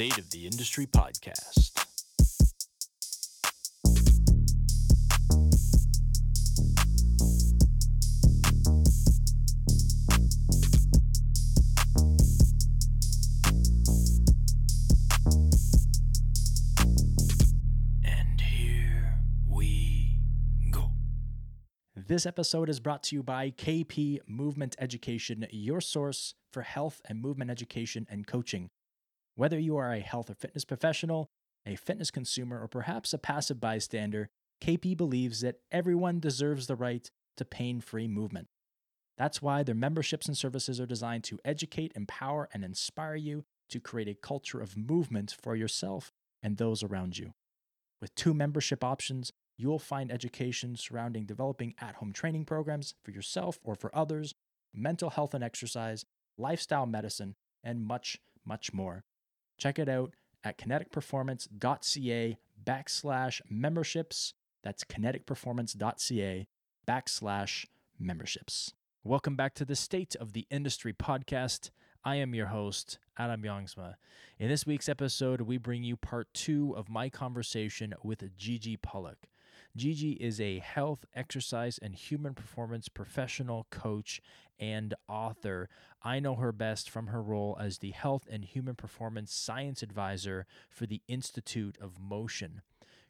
State of the Industry podcast. And here we go. This episode is brought to you by KP Movement Education, your source for health and movement education and coaching. Whether you are a health or fitness professional, a fitness consumer, or perhaps a passive bystander, KP believes that everyone deserves the right to pain free movement. That's why their memberships and services are designed to educate, empower, and inspire you to create a culture of movement for yourself and those around you. With two membership options, you'll find education surrounding developing at home training programs for yourself or for others, mental health and exercise, lifestyle medicine, and much, much more. Check it out at kineticperformance.ca backslash memberships. That's kineticperformance.ca backslash memberships. Welcome back to the State of the Industry podcast. I am your host, Adam Youngsma. In this week's episode, we bring you part two of my conversation with Gigi Pollock. Gigi is a health, exercise, and human performance professional, coach, and author. I know her best from her role as the Health and Human Performance Science Advisor for the Institute of Motion.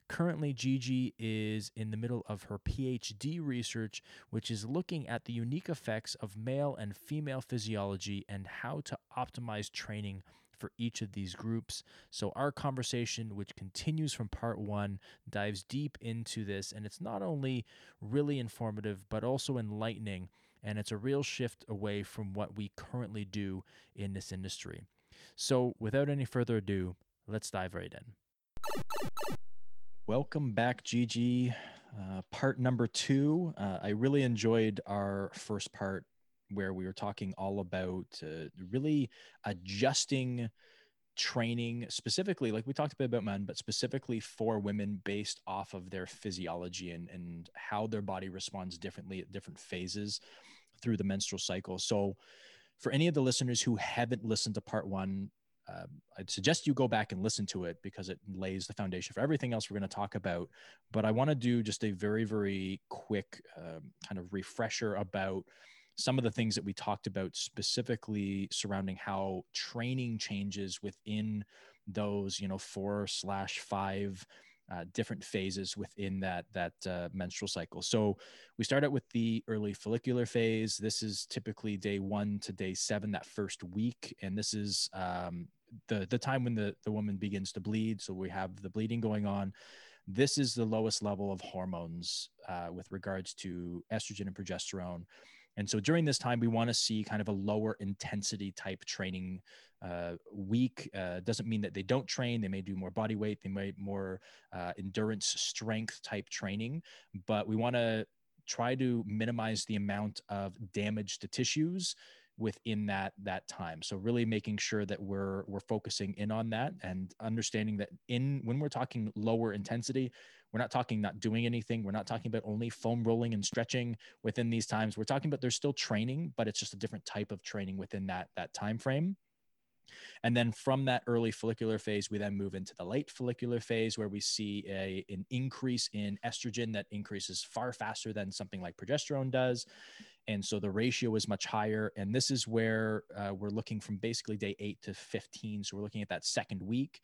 Currently, Gigi is in the middle of her PhD research, which is looking at the unique effects of male and female physiology and how to optimize training for each of these groups. So, our conversation, which continues from part one, dives deep into this, and it's not only really informative, but also enlightening, and it's a real shift away from what we currently do in this industry. So, without any further ado, let's dive right in. Welcome back, Gigi. Uh, part number two. Uh, I really enjoyed our first part where we were talking all about uh, really adjusting training specifically like we talked a bit about men but specifically for women based off of their physiology and, and how their body responds differently at different phases through the menstrual cycle so for any of the listeners who haven't listened to part one um, I'd suggest you go back and listen to it because it lays the foundation for everything else we're going to talk about. But I want to do just a very, very quick um, kind of refresher about some of the things that we talked about specifically surrounding how training changes within those, you know, four slash five uh, different phases within that that uh, menstrual cycle. So we start out with the early follicular phase. This is typically day one to day seven, that first week, and this is um, the the time when the the woman begins to bleed. So we have the bleeding going on. This is the lowest level of hormones uh, with regards to estrogen and progesterone. And so during this time, we want to see kind of a lower intensity type training uh, week. Uh, doesn't mean that they don't train. They may do more body weight. They may more uh, endurance strength type training, but we want to try to minimize the amount of damage to tissues within that that time so really making sure that we're we're focusing in on that and understanding that in when we're talking lower intensity we're not talking not doing anything we're not talking about only foam rolling and stretching within these times we're talking about there's still training but it's just a different type of training within that that time frame and then from that early follicular phase, we then move into the late follicular phase where we see a, an increase in estrogen that increases far faster than something like progesterone does. And so the ratio is much higher. And this is where uh, we're looking from basically day eight to 15. So we're looking at that second week.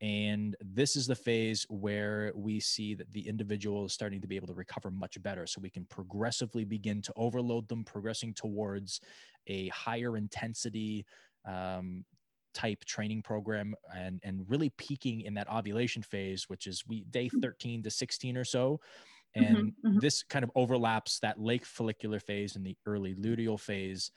And this is the phase where we see that the individual is starting to be able to recover much better. So we can progressively begin to overload them, progressing towards a higher intensity um, type training program and and really peaking in that ovulation phase which is we day mm-hmm. 13 to 16 or so and mm-hmm, mm-hmm. this kind of overlaps that late follicular phase and the early luteal phase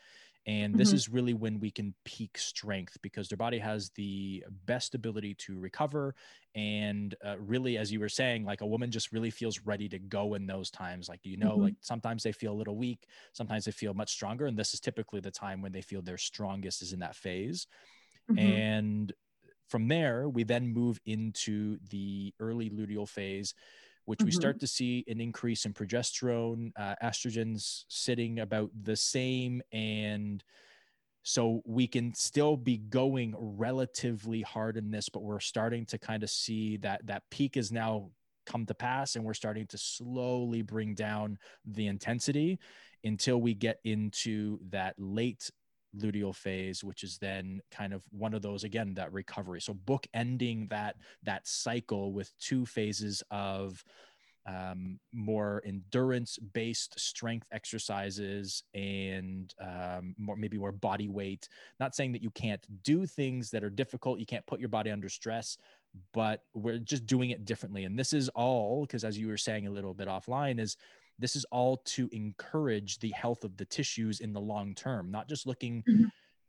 and this mm-hmm. is really when we can peak strength because their body has the best ability to recover and uh, really as you were saying like a woman just really feels ready to go in those times like you know mm-hmm. like sometimes they feel a little weak sometimes they feel much stronger and this is typically the time when they feel their strongest is in that phase Mm-hmm. And from there, we then move into the early luteal phase, which mm-hmm. we start to see an increase in progesterone, uh, estrogens sitting about the same, and So we can still be going relatively hard in this, but we're starting to kind of see that that peak is now come to pass and we're starting to slowly bring down the intensity until we get into that late luteal phase which is then kind of one of those again that recovery. So book ending that that cycle with two phases of um, more endurance based strength exercises and um, more maybe more body weight. Not saying that you can't do things that are difficult you can't put your body under stress but we're just doing it differently. And this is all because as you were saying a little bit offline is this is all to encourage the health of the tissues in the long term not just looking mm-hmm.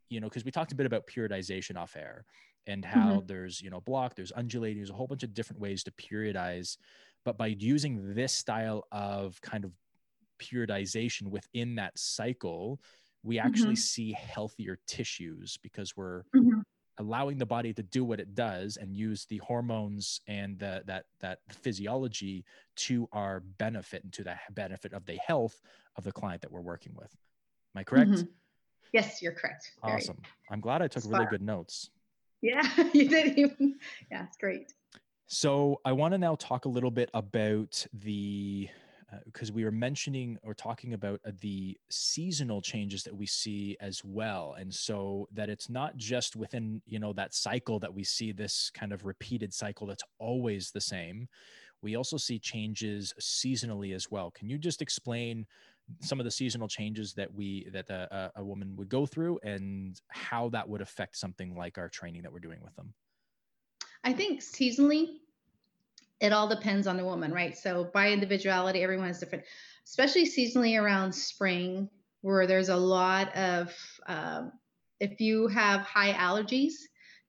you know because we talked a bit about periodization off air and how mm-hmm. there's you know block there's undulating there's a whole bunch of different ways to periodize but by using this style of kind of periodization within that cycle we actually mm-hmm. see healthier tissues because we're mm-hmm allowing the body to do what it does and use the hormones and the, that that physiology to our benefit and to the benefit of the health of the client that we're working with. Am I correct? Mm-hmm. Yes, you're correct. Very awesome. I'm glad I took really good notes. Yeah, you did. Yeah, it's great. So I want to now talk a little bit about the because uh, we were mentioning or talking about uh, the seasonal changes that we see as well and so that it's not just within you know that cycle that we see this kind of repeated cycle that's always the same. We also see changes seasonally as well. Can you just explain some of the seasonal changes that we that a, a woman would go through and how that would affect something like our training that we're doing with them? I think seasonally it all depends on the woman, right? So by individuality, everyone is different, especially seasonally around spring, where there's a lot of, um, if you have high allergies,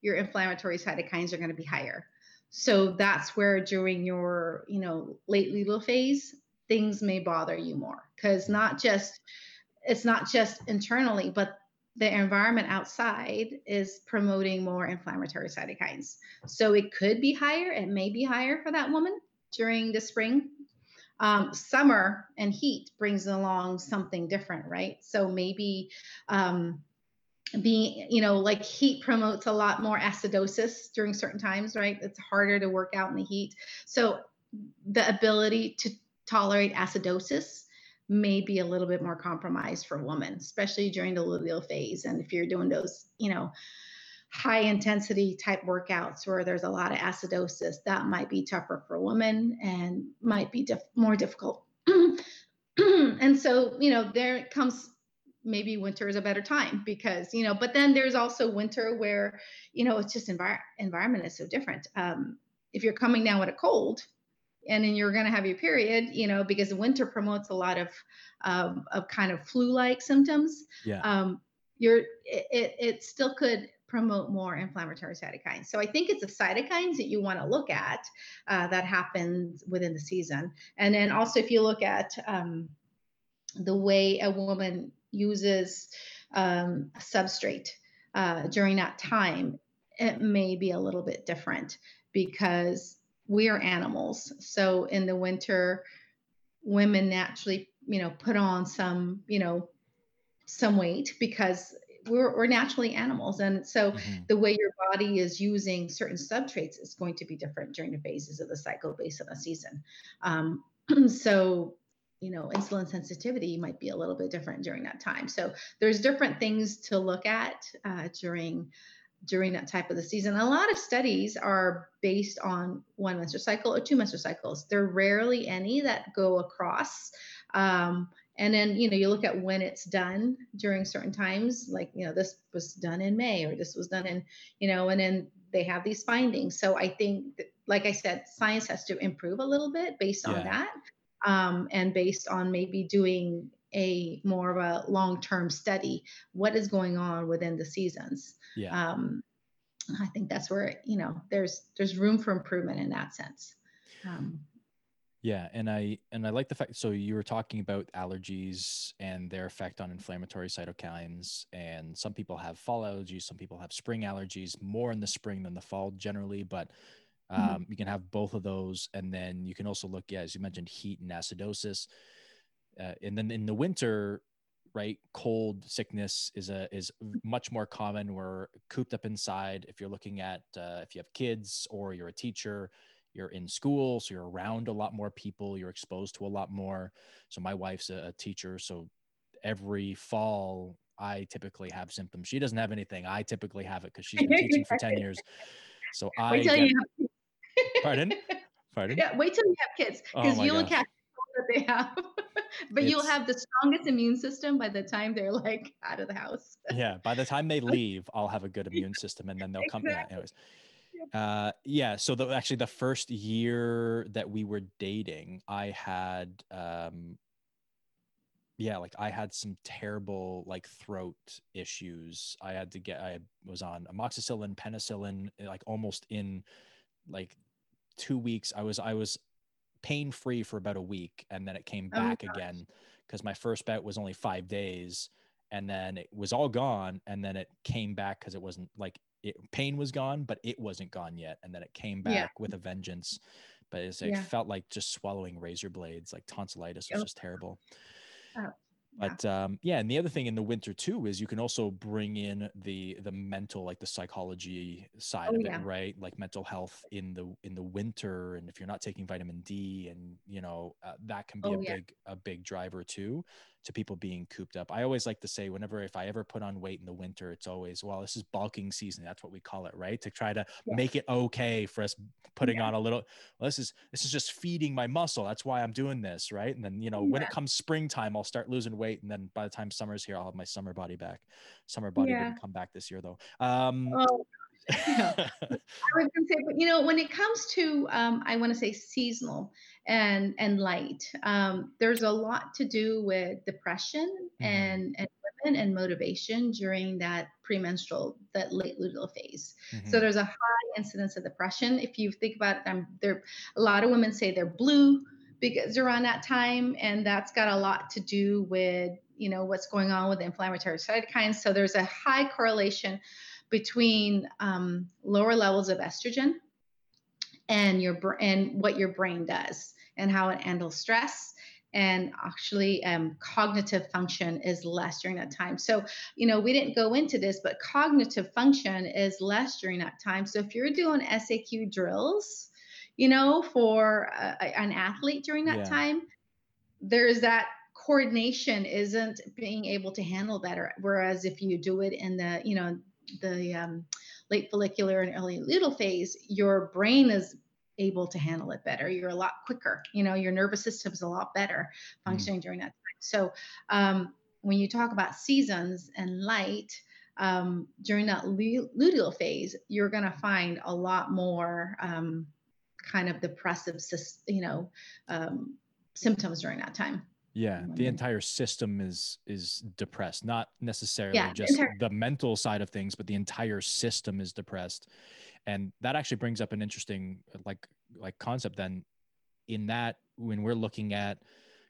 your inflammatory cytokines are going to be higher. So that's where during your, you know, late luteal phase, things may bother you more because not just, it's not just internally, but the environment outside is promoting more inflammatory cytokines. So it could be higher, it may be higher for that woman during the spring. Um, summer and heat brings along something different, right? So maybe um, being, you know, like heat promotes a lot more acidosis during certain times, right? It's harder to work out in the heat. So the ability to tolerate acidosis may be a little bit more compromised for women, especially during the luteal phase. And if you're doing those, you know, high intensity type workouts where there's a lot of acidosis, that might be tougher for women and might be diff- more difficult. and so, you know, there comes maybe winter is a better time because, you know, but then there's also winter where, you know, it's just envir- environment is so different. Um, if you're coming down with a cold, and then you're going to have your period, you know, because winter promotes a lot of um, of kind of flu-like symptoms. Yeah. Um, you're it, it still could promote more inflammatory cytokines. So I think it's the cytokines that you want to look at uh, that happens within the season. And then also if you look at um, the way a woman uses um, substrate uh, during that time, it may be a little bit different because we are animals. So in the winter, women naturally, you know, put on some, you know, some weight because we're, we're naturally animals. And so mm-hmm. the way your body is using certain substrates is going to be different during the phases of the cycle based on the season. Um, so, you know, insulin sensitivity might be a little bit different during that time. So there's different things to look at uh, during during that type of the season. A lot of studies are based on one menstrual cycle or two menstrual cycles. There are rarely any that go across. Um, and then, you know, you look at when it's done during certain times, like, you know, this was done in May or this was done in, you know, and then they have these findings. So I think, that, like I said, science has to improve a little bit based on yeah. that um, and based on maybe doing a more of a long-term study what is going on within the seasons yeah. um, i think that's where you know there's there's room for improvement in that sense um, yeah and i and i like the fact so you were talking about allergies and their effect on inflammatory cytokines and some people have fall allergies some people have spring allergies more in the spring than the fall generally but mm-hmm. um, mm-hmm. you can have both of those and then you can also look yeah, as you mentioned heat and acidosis uh, and then in the winter right cold sickness is a is much more common. We're cooped up inside. If you're looking at uh, if you have kids or you're a teacher you're in school so you're around a lot more people you're exposed to a lot more. So my wife's a, a teacher so every fall i typically have symptoms. She doesn't have anything. I typically have it because she's been teaching for 10 years. So i Wait till get, you have pardon? Pardon? Yeah, wait till you have kids Oh because my you'll catch that they have. but you'll have the strongest immune system by the time they're like out of the house. yeah by the time they leave i'll have a good immune system and then they'll come yeah, Exactly. anyways uh yeah so the actually the first year that we were dating i had um yeah like i had some terrible like throat issues i had to get i was on amoxicillin penicillin like almost in like two weeks i was i was pain free for about a week and then it came Oh back gosh. again because my first bout was only five days and then it was all gone and then it came back because it wasn't like it pain was gone but it wasn't gone yet and then it came back Yeah. with a vengeance but it's, it Yeah. felt like just swallowing razor blades like tonsillitis was Oh. just terrible Oh, yeah. but um yeah and the other thing in the winter too is you can also bring in the the mental like the psychology side Oh, of yeah. it right like mental health in the in the winter and if you're not taking vitamin d and you know uh, that can be Oh, a yeah. big a big driver too to people being cooped up i always like to say whenever if i ever put on weight in the winter it's always well this is bulking season that's what we call it right to try to Yeah. make it okay for us putting Yeah. on a little well, this is this is just feeding my muscle that's why i'm doing this right and then you know when it comes springtime i'll start losing weight and then by the time summer's here i'll have my summer body back summer body Yeah. didn't come back this year though um Oh, yeah. I was gonna say, but you know, when it comes to, um, I want to say seasonal and and light, um, there's a lot to do with depression Mhm. and and women and motivation during that premenstrual, that late luteal phase. So mhm, there's a high incidence of depression. If you think about them, there a lot of women say they're blue because around that time, and that's got a lot to do with you know what's going on with the inflammatory cytokines. So there's a high correlation between um, lower levels of estrogen and your br- and what your brain does and how it handles stress. And actually um, cognitive function is less during that time. So you know we didn't go into this but cognitive function is less during that time. So if you're doing saq drills you know for a- an athlete during that Yeah. time there's that coordination isn't being able to handle better. Whereas if you do it in the you know the um, late follicular and early luteal phase your brain is able to handle it better. You're a lot quicker you know your nervous system's a lot better functioning during that time. So um, when you talk about seasons and light um, during that luteal phase you're going to find a lot more um, kind of depressive you know um, symptoms during that time yeah the entire system is is depressed not necessarily Yeah, just entire- the mental side of things but the entire system is depressed. And that actually brings up an interesting like like concept then in that when we're looking at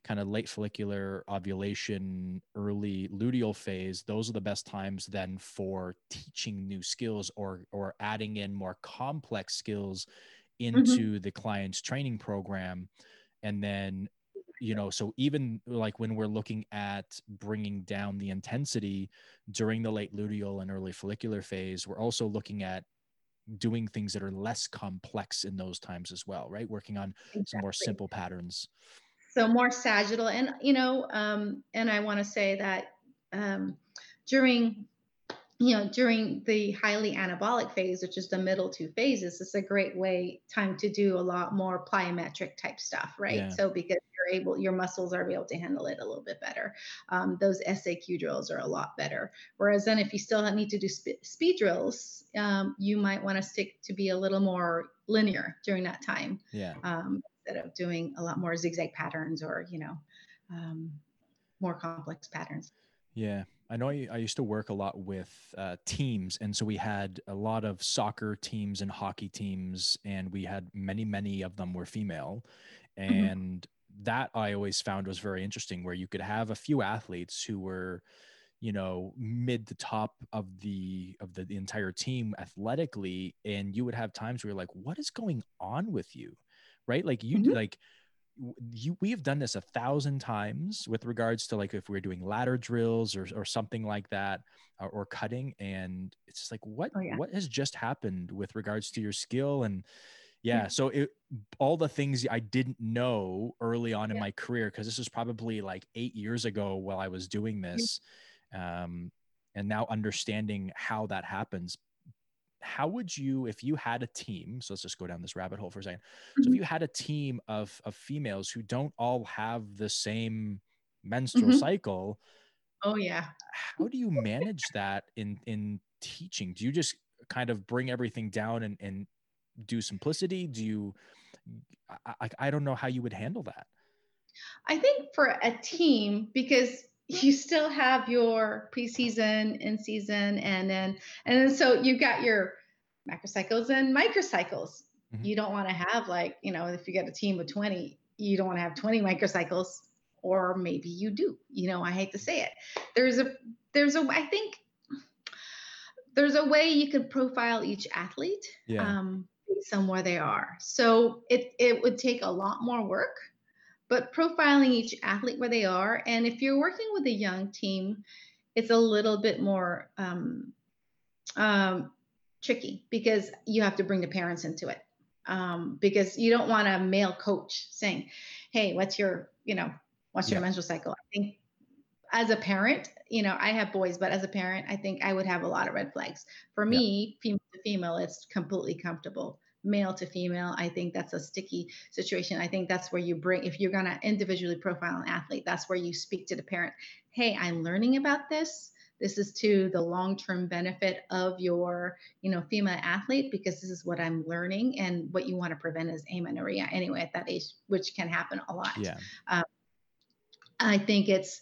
kind of late follicular ovulation early luteal phase those are the best times then for teaching new skills or or adding in more complex skills into the client's training program. And then you know so even like when we're looking at bringing down the intensity during the late luteal and early follicular phase we're also looking at doing things that are less complex in those times as well right? Working on some more simple patterns. So more sagittal and you know um, and i want to say that um, during you know during the highly anabolic phase which is the middle two phases it's a great way time to do a lot more plyometric type stuff right? Yeah. so because you're able your muscles are able to handle it a little bit better. Um, those saq drills are a lot better. Whereas then if you still need to do sp- speed drills um, you might want to stick to be a little more linear during that time yeah. um, instead of doing a lot more zigzag patterns or you know um, more complex patterns. Yeah, I know. I, I used to work a lot with uh, teams, and so we had a lot of soccer teams and hockey teams, and we had many, many of them were female, Mhm. and that I always found was very interesting, where you could have a few athletes who were, you know, mid to top of the of the, the entire team athletically, and you would have times where you're like, "What is going on with you?" Right? Like you Mhm. like you we have done this a thousand times with regards to like if we're doing ladder drills or, or something like that or, or cutting and it's just like what Oh, yeah. what has just happened with regards to your skill and yeah Yeah. so it all the things i didn't know early on in my career because this was probably like eight years ago while i was doing this um, and now understanding how that happens how would you if you had a team so let's just go down this rabbit hole for a second so if Mhm. you had a team of of females who don't all have the same menstrual Mhm. cycle Oh yeah. how do you manage that in in teaching do you just kind of bring everything down and and do simplicity do you I, I don't know how you would handle that I think for a team, because you still have your preseason, in season, and then and then so you've got your macrocycles and microcycles. Mhm. You don't want to have like, you know, if you get a team of 20, you don't want to have 20 microcycles, or maybe you do. You know, I hate to say it. There's a there's a I think there's a way you could profile each athlete Yeah. um, based on where they are. So it it would take a lot more work, but profiling each athlete where they are, and if you're working with a young team, it's a little bit more um, um, tricky because you have to bring the parents into it. Um, because you don't want a male coach saying, "Hey, what's your you know what's your Yeah. menstrual cycle?" I think as a parent, you know, I have boys, but as a parent, I think I would have a lot of red flags. For Yeah. me, female to female, it's completely comfortable. Male to female, I think that's a sticky situation. I think that's where you bring, if you're going to individually profile an athlete, that's where you speak to the parent. Hey, I'm learning about this. This is to the long-term benefit of your, you know, female athlete because this is what I'm learning, and what you want to prevent is amenorrhea anyway at that age, which can happen a lot. yeah I think it's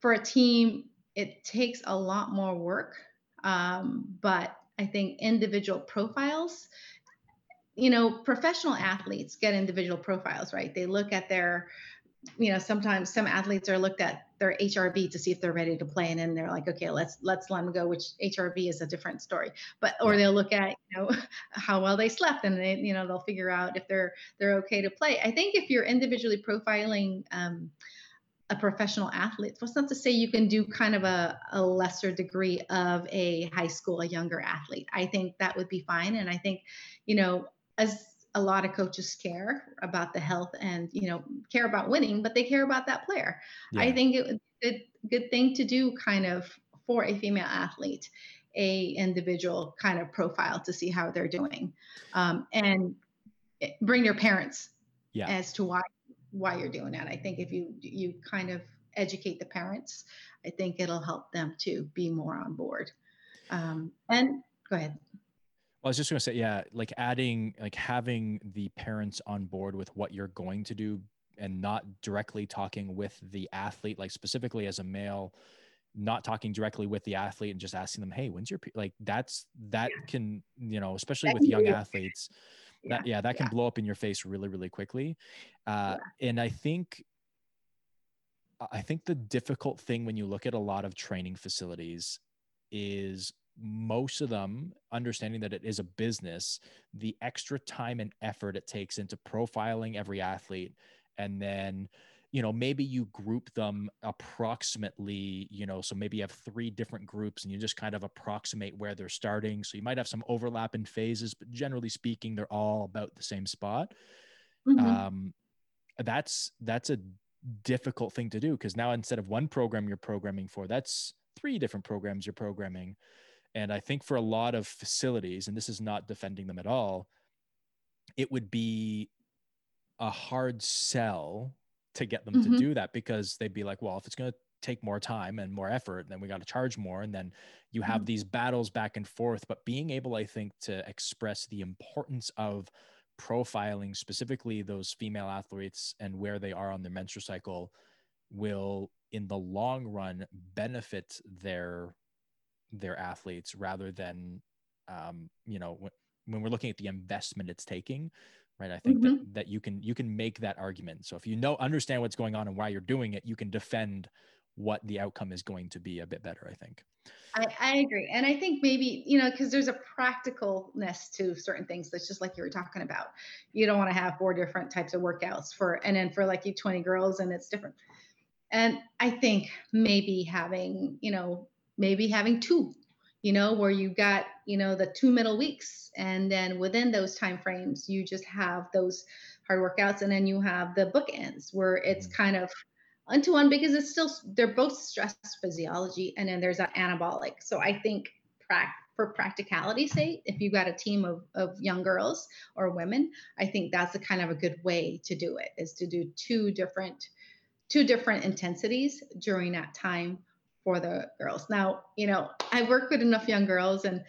for a team, it takes a lot more work. Um, but I think individual profiles, you know, professional athletes get individual profiles, right? They look at their, you know, sometimes some athletes are looked at their HRV to see if they're ready to play, and then they're like, okay, let's let's let them go. Which HRV is a different story, but or they'll look at you know how well they slept, and they you know they'll figure out if they're they're okay to play. I think if you're individually profiling. Um, a professional athlete. What's not to say you can do kind of a, a lesser degree of a high school, a younger athlete. I think that would be fine. And I think, you know, as a lot of coaches care about the health and, you know, care about winning, but they care about that player. I think it would be a good, good thing to do kind of for a female athlete, a individual kind of profile to see how they're doing. Um, and bring your parents Yeah. as to why why you're doing that. I think if you you kind of educate the parents, I think it'll help them to be more on board. Um, and go ahead. Well, I was just going to say, yeah, like adding, like having the parents on board with what you're going to do and not directly talking with the athlete, like specifically as a male, not talking directly with the athlete and just asking them, hey, when's your, pe-" like that's, that can, you know, especially with young athletes, that, yeah, that can yeah. blow up in your face really, really quickly. Uh, And I think, I think the difficult thing when you look at a lot of training facilities is most of them understanding that it is a business, the extra time and effort it takes into profiling every athlete. And then, you know, maybe you group them approximately, you know, so maybe you have three different groups and you just kind of approximate where they're starting. So you might have some overlap in phases, but generally speaking, they're all about the same spot Mhm. um, that's that's a difficult thing to do because now instead of one program you're programming for that's three different programs you're programming and i think for a lot of facilities and this is not defending them at all it would be a hard sell to get them to Mhm. do that because they'd be like well if it's going to take more time and more effort then we got to charge more and then you have Mhm. these battles back and forth but being able i think to express the importance of profiling specifically those female athletes and where they are on their menstrual cycle will in the long run benefit their their athletes rather than um, you know when, when we're looking at the investment it's taking right i think that, that you can you can make that argument so if you know understand what's going on and why you're doing it you can defend what the outcome is going to be a bit better, I think. I, I agree. And I think maybe, you know, because there's a practicalness to certain things that's just like you were talking about. You don't want to have four different types of workouts for, and then for like you 20 girls and it's different. And I think maybe having, you know, maybe having two, you know, where you got, you know, the two middle weeks. And then within those time frames, you just have those hard workouts. And then you have the bookends where it's mm-hmm. kind of one to one because it's still they're both stress physiology and then there's that anabolic so i think for practicality's sake if you've got a team of, of young girls or women i think that's a kind of a good way to do it is to do two different two different intensities during that time for the girls now you know i work with enough young girls and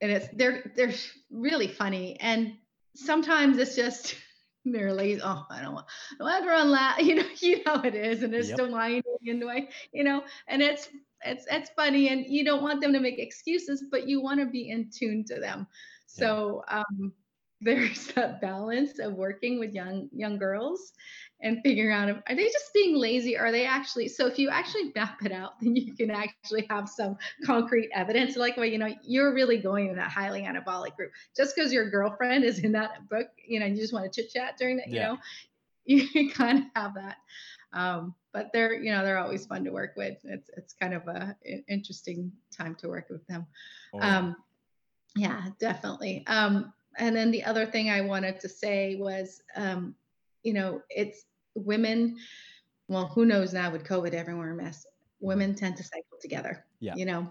and it's they're they're really funny and sometimes it's just they're lazy. Oh, I don't want, I want to run laugh. You know, you know it is, and it's yep. still whining and way, you know, and it's it's it's funny, and you don't want them to make excuses, but you want to be in tune to them. So um, there's that balance of working with young young girls and figuring out if, are they just being lazy? Are they actually so if you actually map it out then you can actually have some concrete evidence. Like well you know you're really going in that highly anabolic group. Just because your girlfriend is in that book you know you just want to chit chat during it yeah. you know you kind of have that. Um, but they're you know they're always fun to work with. It's it's kind of a interesting time to work with them. Oh. um, yeah definitely. Um, and then the other thing i wanted to say was um, you know it's women, well, who knows now with COVID, everywhere mess. Women tend to cycle together. Yeah. You know,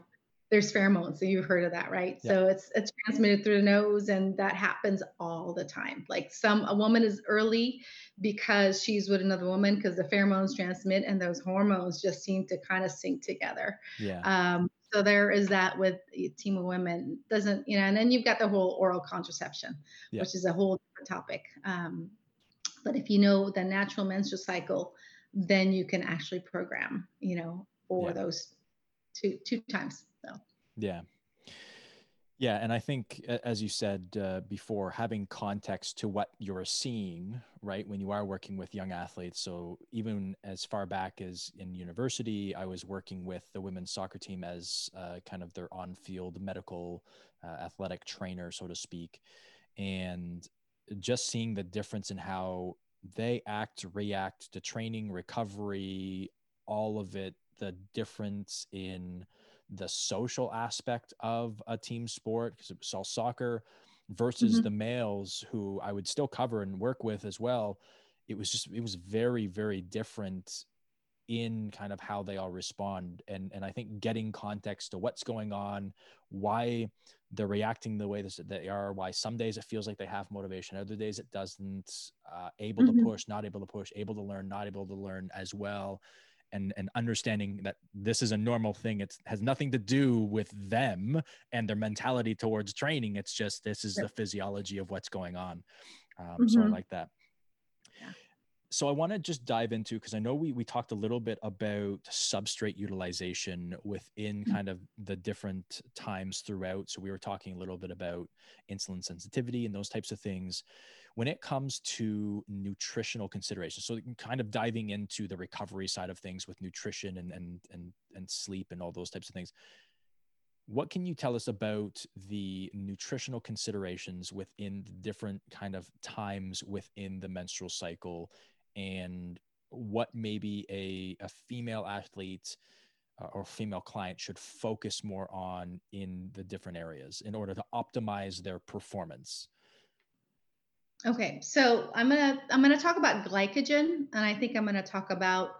there's pheromones. So you've heard of that, right? Yeah. So it's it's transmitted through the nose, and that happens all the time. Like some a woman is early because she's with another woman because the pheromones transmit, and those hormones just seem to kind of sync together. Yeah. Um, so there is that with a team of women. Doesn't you know? And then you've got the whole oral contraception, yeah. which is a whole different topic. Um, but if you know the natural menstrual cycle, then you can actually program, you know, for yeah. those two two times. So yeah. Yeah, and I think, as you said uh, before, having context to what you're seeing, right, when you are working with young athletes. So even as far back as in university, I was working with the women's soccer team as uh, kind of their on-field medical uh, athletic trainer, so to speak, and just seeing the difference in how they act, react to training, recovery, all of it, the difference in the social aspect of a team sport, because it was all soccer versus mm-hmm. the males who I would still cover and work with as well. It was just, it was very, very different in kind of how they all respond and and i think getting context to what's going on why they're reacting the way that they are why some days it feels like they have motivation other days it doesn't uh, able mm-hmm. to push not able to push able to learn not able to learn as well and and understanding that this is a normal thing it has nothing to do with them and their mentality towards training it's just this is the physiology of what's going on um, mm-hmm. so i mm-hmm. like that so I want to just dive into because I know we we talked a little bit about substrate utilization within mm. kind of the different times throughout. So we were talking a little bit about insulin sensitivity and those types of things. When it comes to nutritional considerations, so kind of diving into the recovery side of things with nutrition and and and and sleep and all those types of things. What can you tell us about the nutritional considerations within the different kind of times within the menstrual cycle and what maybe a, a female athlete uh, or female client should focus more on in the different areas in order to optimize their performance okay so i'm gonna i'm gonna talk about glycogen and i think i'm gonna talk about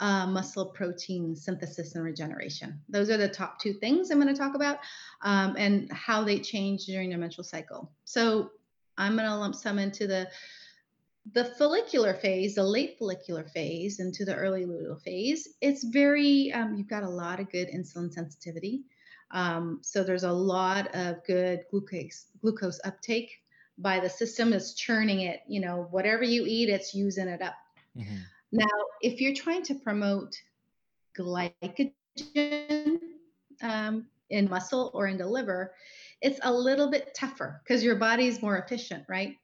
uh, muscle protein synthesis and regeneration. Those are the top two things i'm to talk about um, and how they change during the menstrual cycle. So i'm to lump some into the the follicular phase, the late follicular phase into the early luteal phase, it's very, um, you've got a lot of good insulin sensitivity. Um, so there's a lot of good glucose, glucose uptake by the system is churning it. You know, whatever you eat, it's using it up. Mm-hmm. Now, if you're trying to promote glycogen um, in muscle or in the liver, it's a little bit tougher because your body's more efficient, right?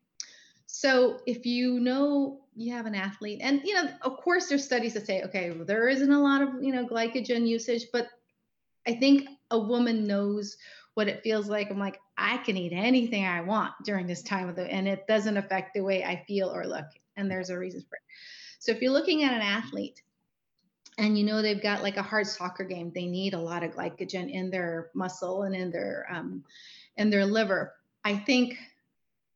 So if you know you have an athlete, and you know, of course, there's studies that say, okay, well, there isn't a lot of you know glycogen usage, but I think a woman knows what it feels like. I'm like, I can eat anything I want during this time of the, and it doesn't affect the way I feel or look. And there's a reason for it. So if you're looking at an athlete and you know they've got like a hard soccer game, they need a lot of glycogen in their muscle and in their um, in their liver. I think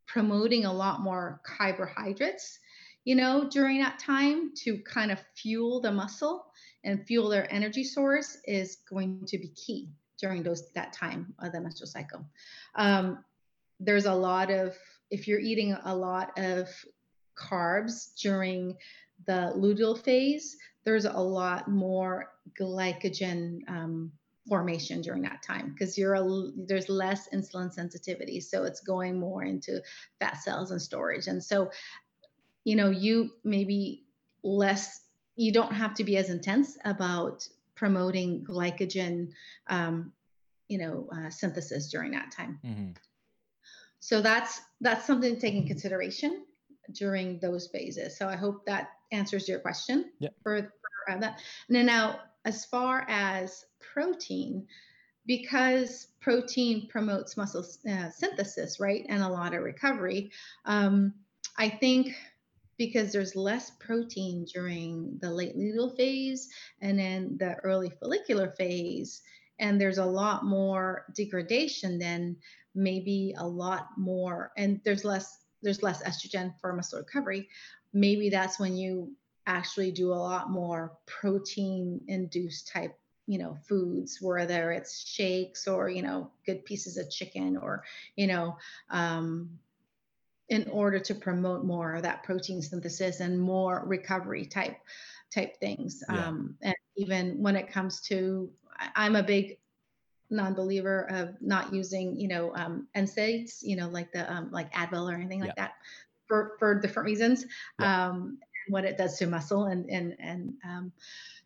promoting a lot more carbohydrates, you know, during that time to kind of fuel the muscle and fuel their energy source is going to be key during those that time of the menstrual cycle. Um, there's a lot of if you're eating a lot of carbs during the luteal phase, there's a lot more glycogen um, formation during that time because you're a, there's less insulin sensitivity, so it's going more into fat cells and storage, and so you know you maybe less you don't have to be as intense about promoting glycogen, um, you know, uh, synthesis during that time. Mm-hmm. So that's that's something to take in consideration during those phases. So I hope that answers your question yeah. for, for uh, that. And now, as far as protein, because protein promotes muscle uh, synthesis, right, and a lot of recovery, um, I think because there's less protein during the late luteal phase and then the early follicular phase and there's a lot more degradation then maybe a lot more and there's less there's less estrogen for muscle recovery. Maybe that's when you actually do a lot more protein induced type you know foods whether it's shakes or you know good pieces of chicken or you know um, in order to promote more of that protein synthesis and more recovery type type things. Yeah. Um, and even when it comes to, I'm a big non-believer of not using, you know, um, NSAIDs, you know, like the um, like Advil or anything like yeah. that, for for different reasons. Yeah. Um, what it does to muscle and and and um,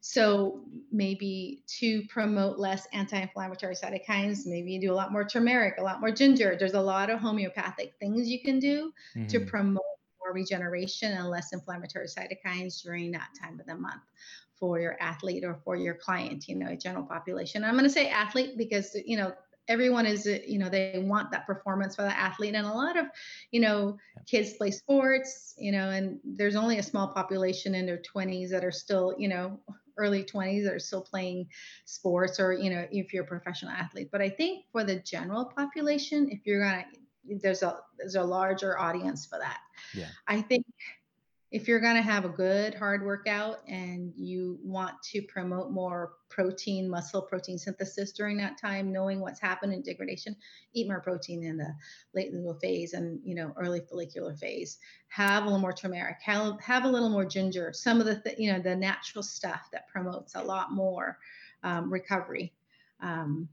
so maybe to promote less anti-inflammatory cytokines, maybe you do a lot more turmeric, a lot more ginger. There's a lot of homeopathic things you can do mm-hmm. to promote more regeneration and less inflammatory cytokines during that time of the month for your athlete or for your client, you know, a general population. I'm going to say athlete because, you know, everyone is you know they want that performance for the athlete and a lot of you know kids play sports you know and there's only a small population in their 20s that are still you know early 20s that are still playing sports or you know if you're a professional athlete. But i think for the general population if you're gonna there's a there's a larger audience for that. Yeah. I think if you're going to have a good hard workout and you want to promote more protein muscle protein synthesis during that time knowing what's happened in degradation eat more protein in the late luteal phase and you know early follicular phase. Have a little more turmeric have, have a little more ginger some of the th- you know the natural stuff that promotes a lot more um, recovery um,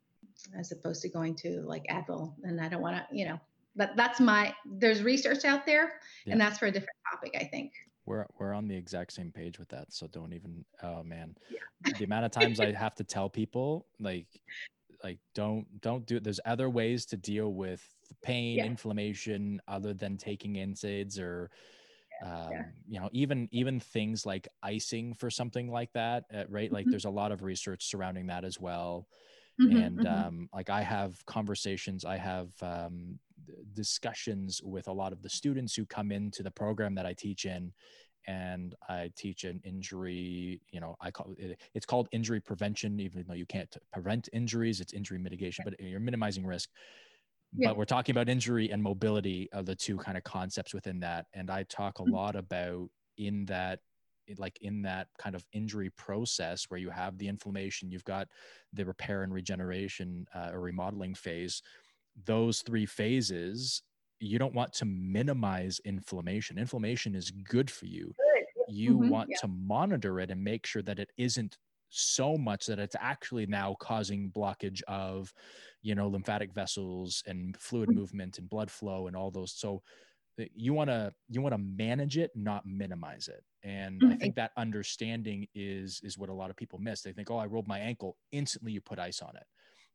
as opposed to going to like advil. And i don't want to you know but that's my there's research out there yeah. and that's for a different topic i think we're we're on the exact same page with that so don't even oh man yeah. the amount of times i have to tell people like like don't don't do it there's other ways to deal with pain yeah. inflammation other than taking NSAIDs or um, yeah. you know even even things like icing for something like that uh, right mm-hmm. like there's a lot of research surrounding that as well mm-hmm, and mm-hmm. um, like i have conversations i have um, discussions with a lot of the students who come into the program that I teach in and I teach an injury, you know, I call it, it's called injury prevention, even though you can't prevent injuries, it's injury mitigation, but you're minimizing risk. Yeah. But we're talking about injury and mobility are the two kind of concepts within that. And I talk a mm-hmm. lot about in that like in that kind of injury process where you have the inflammation, you've got the repair and regeneration uh, or remodeling phase those three phases, you don't want to minimize inflammation. Inflammation is good for you. You mm-hmm, want yeah. to monitor it and make sure that it isn't so much that it's actually now causing blockage of, you know, lymphatic vessels and fluid mm-hmm. movement and blood flow and all those. So you want to you want to manage it not minimize it and mm-hmm. i think that understanding is is what a lot of people miss they think oh i rolled my ankle instantly you put ice on it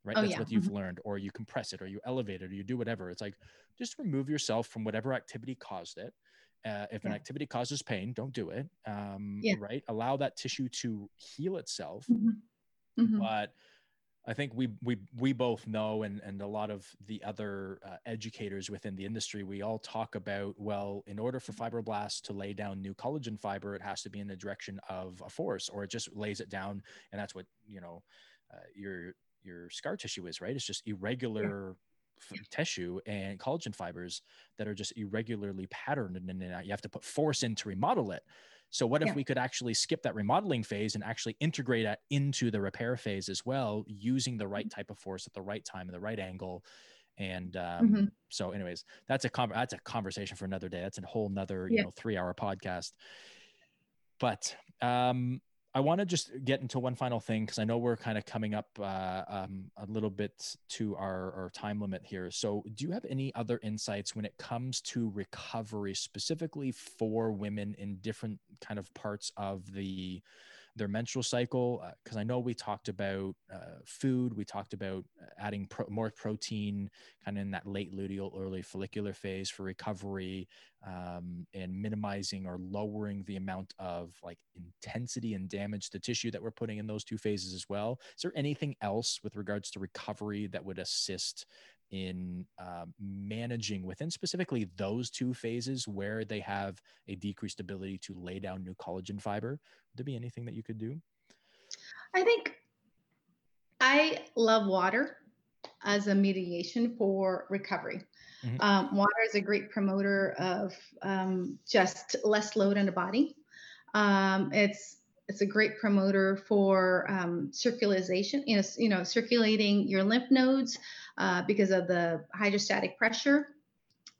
right? Oh, That's yeah. what you've Mhm. learned, or you compress it, or you elevate it, or you do whatever. It's like just remove yourself from whatever activity caused it. Uh, if an activity causes pain, don't do it. Um, Yeah. Right? Allow that tissue to heal itself. Mhm. Mhm. But I think we we we both know, and and a lot of the other uh, educators within the industry, we all talk about well, in order for fibroblasts to lay down new collagen fiber, it has to be in the direction of a force, or it just lays it down, and that's what you know uh, your your scar tissue is, right? It's just irregular f- tissue and collagen fibers that are just irregularly patterned, and then uh, you have to put force in to remodel it. So what if Yeah. we could actually skip that remodeling phase and actually integrate that into the repair phase as well, using the right type of force at the right time and the right angle? And um, Mhm. so, anyways, that's a con- that's a conversation for another day. That's a whole nother you Yeah. know three hour podcast. But um, I want to just get into one final thing because I know we're kind of coming up uh, um, a little bit to our, our time limit here. So, do you have any other insights when it comes to recovery, specifically for women in different kind of parts of the their menstrual cycle? Because I know we talked about uh, food, we talked about uh, adding pro- more protein, kind of in that late luteal, early follicular phase for recovery, um, and minimizing or lowering the amount of like intensity and damage to tissue that we're putting in those two phases as well. Is there anything else with regards to recovery that would assist in um, managing within specifically those two phases where they have a decreased ability to lay down new collagen fiber? Would there be anything that you could do? I think I love water as a mediation for recovery. Mhm. Um, water is a great promoter of um, just less load on the body. Um, it's it's a great promoter for um, circulation. You know, you know, circulating your lymph nodes uh, because of the hydrostatic pressure.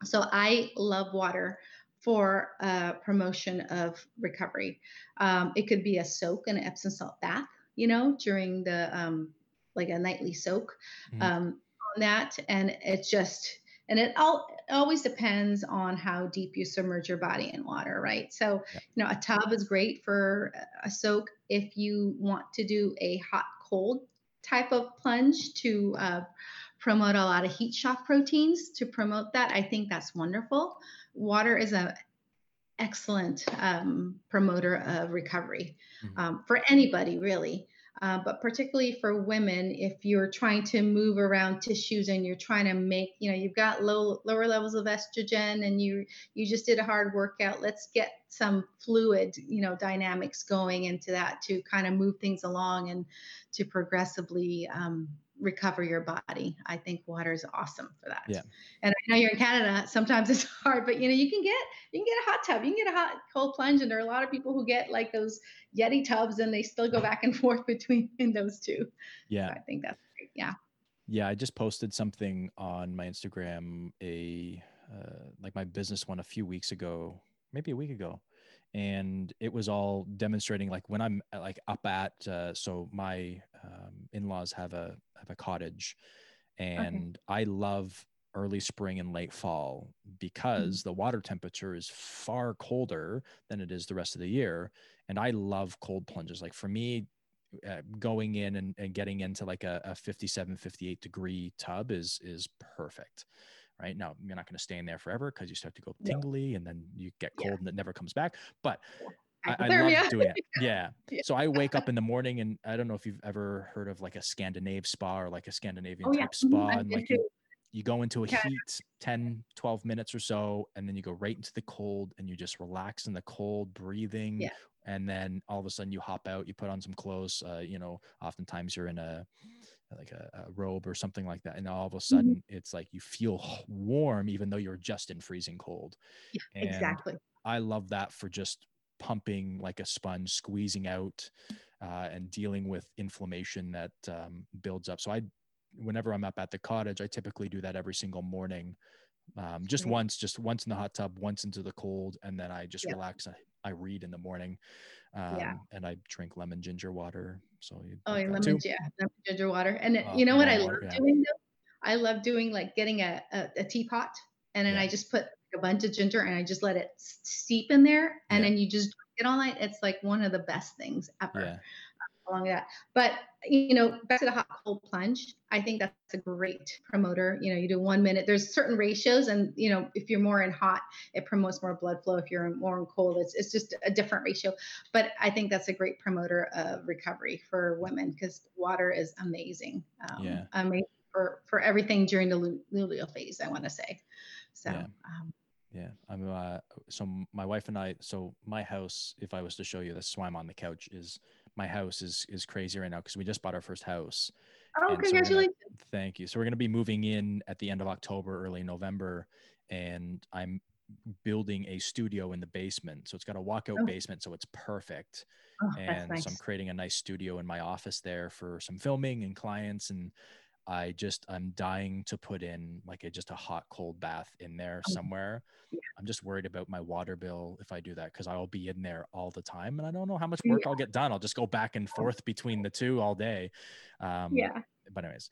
So I love water for uh, promotion of recovery. Um, it could be a soak and an Epsom salt bath, you know, during the um, like a nightly soak Mhm. um, on that, and it's just and it all it always depends on how deep you submerge your body in water, right? So Yeah. you know, a tub is great for a soak if you want to do a hot cold type of plunge to uh, promote a lot of heat shock proteins to promote that. I think that's wonderful. Water is a excellent um, promoter of recovery Mhm. um, for anybody really. Uh, but particularly for women, if you're trying to move around tissues and you're trying to make, you know, you've got low lower levels of estrogen and you you just did a hard workout. Let's get some fluid, you know, dynamics going into that to kind of move things along and to progressively um, recover your body. I think water is awesome for that. Yeah. And I know you're in Canada. Sometimes it's hard, but you know, you can get you can get a hot tub, you can get a hot cold plunge, and there are a lot of people who get like those Yeti tubs, and they still go back and forth between in those two. Yeah. So I think that's great. Yeah. Yeah, I just posted something on my Instagram, a uh, like my business one a few weeks ago, maybe a week ago, and it was all demonstrating like when I'm uh, like up at uh, so my um, in-laws have a have a cottage, and I love early spring and late fall because the water temperature is far colder than it is the rest of the year, and I love cold plunges. Like for me, uh, going in and, and getting into like a, a 57 58 degree tub is is perfect right now you're not going to stay in there forever because you start to go tingly and then you get Yeah. cold and it never comes back but I, I love doing it yeah Yeah. so i wake up in the morning and i don't know if you've ever heard of like a scandinave spa or like a scandinavian Oh, yeah. type spa and like you, you go into a heat 10 12 minutes or so and then you go right into the cold and you just relax in the cold breathing Yeah. and then all of a sudden you hop out you put on some clothes uh, you know oftentimes you're in a like a, a robe or something like that and all of a Mm-hmm. sudden it's like you feel warm even though you're just in freezing cold Yeah, And exactly. i love that for just pumping like a sponge squeezing out uh, and dealing with inflammation that um, builds up so i whenever i'm up at the cottage i typically do that every single morning um, just Great. once just once in the hot tub once into the cold and then i just Yeah. relax I, read in the morning um, Yeah. and i drink lemon ginger water so you Oh, like yeah, that lemon, too? yeah, lemon ginger water. And Oh, you know what I love water, doing though? I love doing like getting a, a, a teapot and then Yeah. I just put a bunch of ginger and I just let it steep in there and Yeah. then you just drink it all night. It's like one of the best things ever. Along that. But you know, back to the hot cold plunge, I think that's a great promoter. You know, you do one minute. There's certain ratios, and you know, if you're more in hot, it promotes more blood flow. If you're more in cold, it's it's just a different ratio. But I think that's a great promoter of recovery for women because water is amazing. Um, Yeah. Amazing for for everything during the lu- luteal phase. I want to say. So. Yeah. Um, Yeah, I'm. Uh, so my wife and I. So my house, if I was to show you, that's why I'm on the couch. Is my house is is crazy right now because we just bought our first house. oh, And so gonna- congratulations! Thank you. So we're going to be moving in at the end of October, early November, and I'm building a studio in the basement. So it's got a walkout Oh. basement, so it's perfect. Oh, and nice. so I'm creating a nice studio in my office there for some filming and clients and I just I'm dying to put in like a just a hot cold bath in there Oh, somewhere. yeah. I'm just worried about my water bill if I do that because I'll be in there all the time and I don't know how much work I'll get done. I'll just go back and forth between the two all day. Um, yeah. But anyways,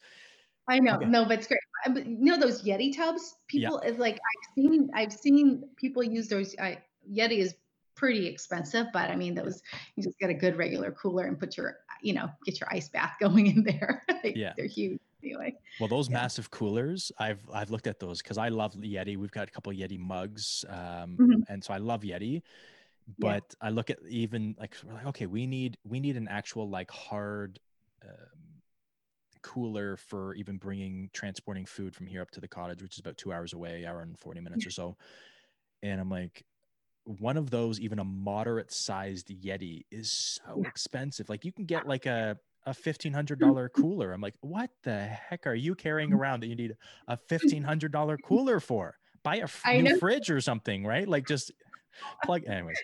I know, Okay. no, but it's great. But You know those Yeti tubs? People is like I've seen I've seen people use those. I, Yeti is pretty expensive, but I mean those you just get a good regular cooler and put your you know get your ice bath going in there. Yeah. they're huge anyway. Well, those Yeah. massive coolers, I've I've looked at those because I love Yeti. We've got a couple Yeti mugs, um, Mhm. and so I love Yeti. Yeah. But I look at even like we're like, okay, we need we need an actual like hard um, cooler for even bringing transporting food from here up to the cottage, which is about two hours away, hour and forty minutes or so. And I'm like, one of those, even a moderate sized Yeti, is so Yeah. expensive. Like you can get like a a fifteen hundred dollar cooler. I'm like, what the heck are you carrying Mm-hmm. around that you need a fifteen hundred dollar cooler for? Buy a f- new know. fridge or something, right? Like just plug. Anyways,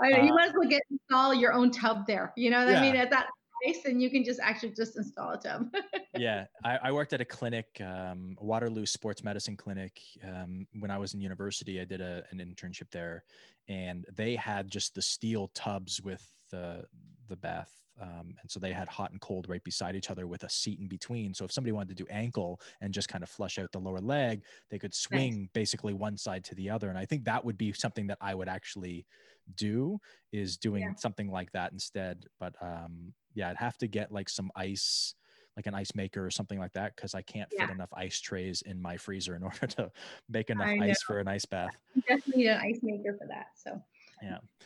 I you Uh, might as well get install your own tub there. You know what I mean? At that price, and you can just actually just install a tub. yeah, I, I worked at a clinic, um, Waterloo Sports Medicine Clinic. Um, when I was in university, I did a, an internship there, and they had just the steel tubs with the the bath, um, and so they had hot and cold right beside each other with a seat in between. So if somebody wanted to do ankle and just kind of flush out the lower leg, they could swing basically one side to the other. And I think that would be something that I would actually do is doing Yeah. something like that instead. But um, yeah, I'd have to get like some ice like an ice maker or something like that because I can't fit enough ice trays in my freezer in order to make enough ice for an ice bath. you definitely need an ice maker for that. So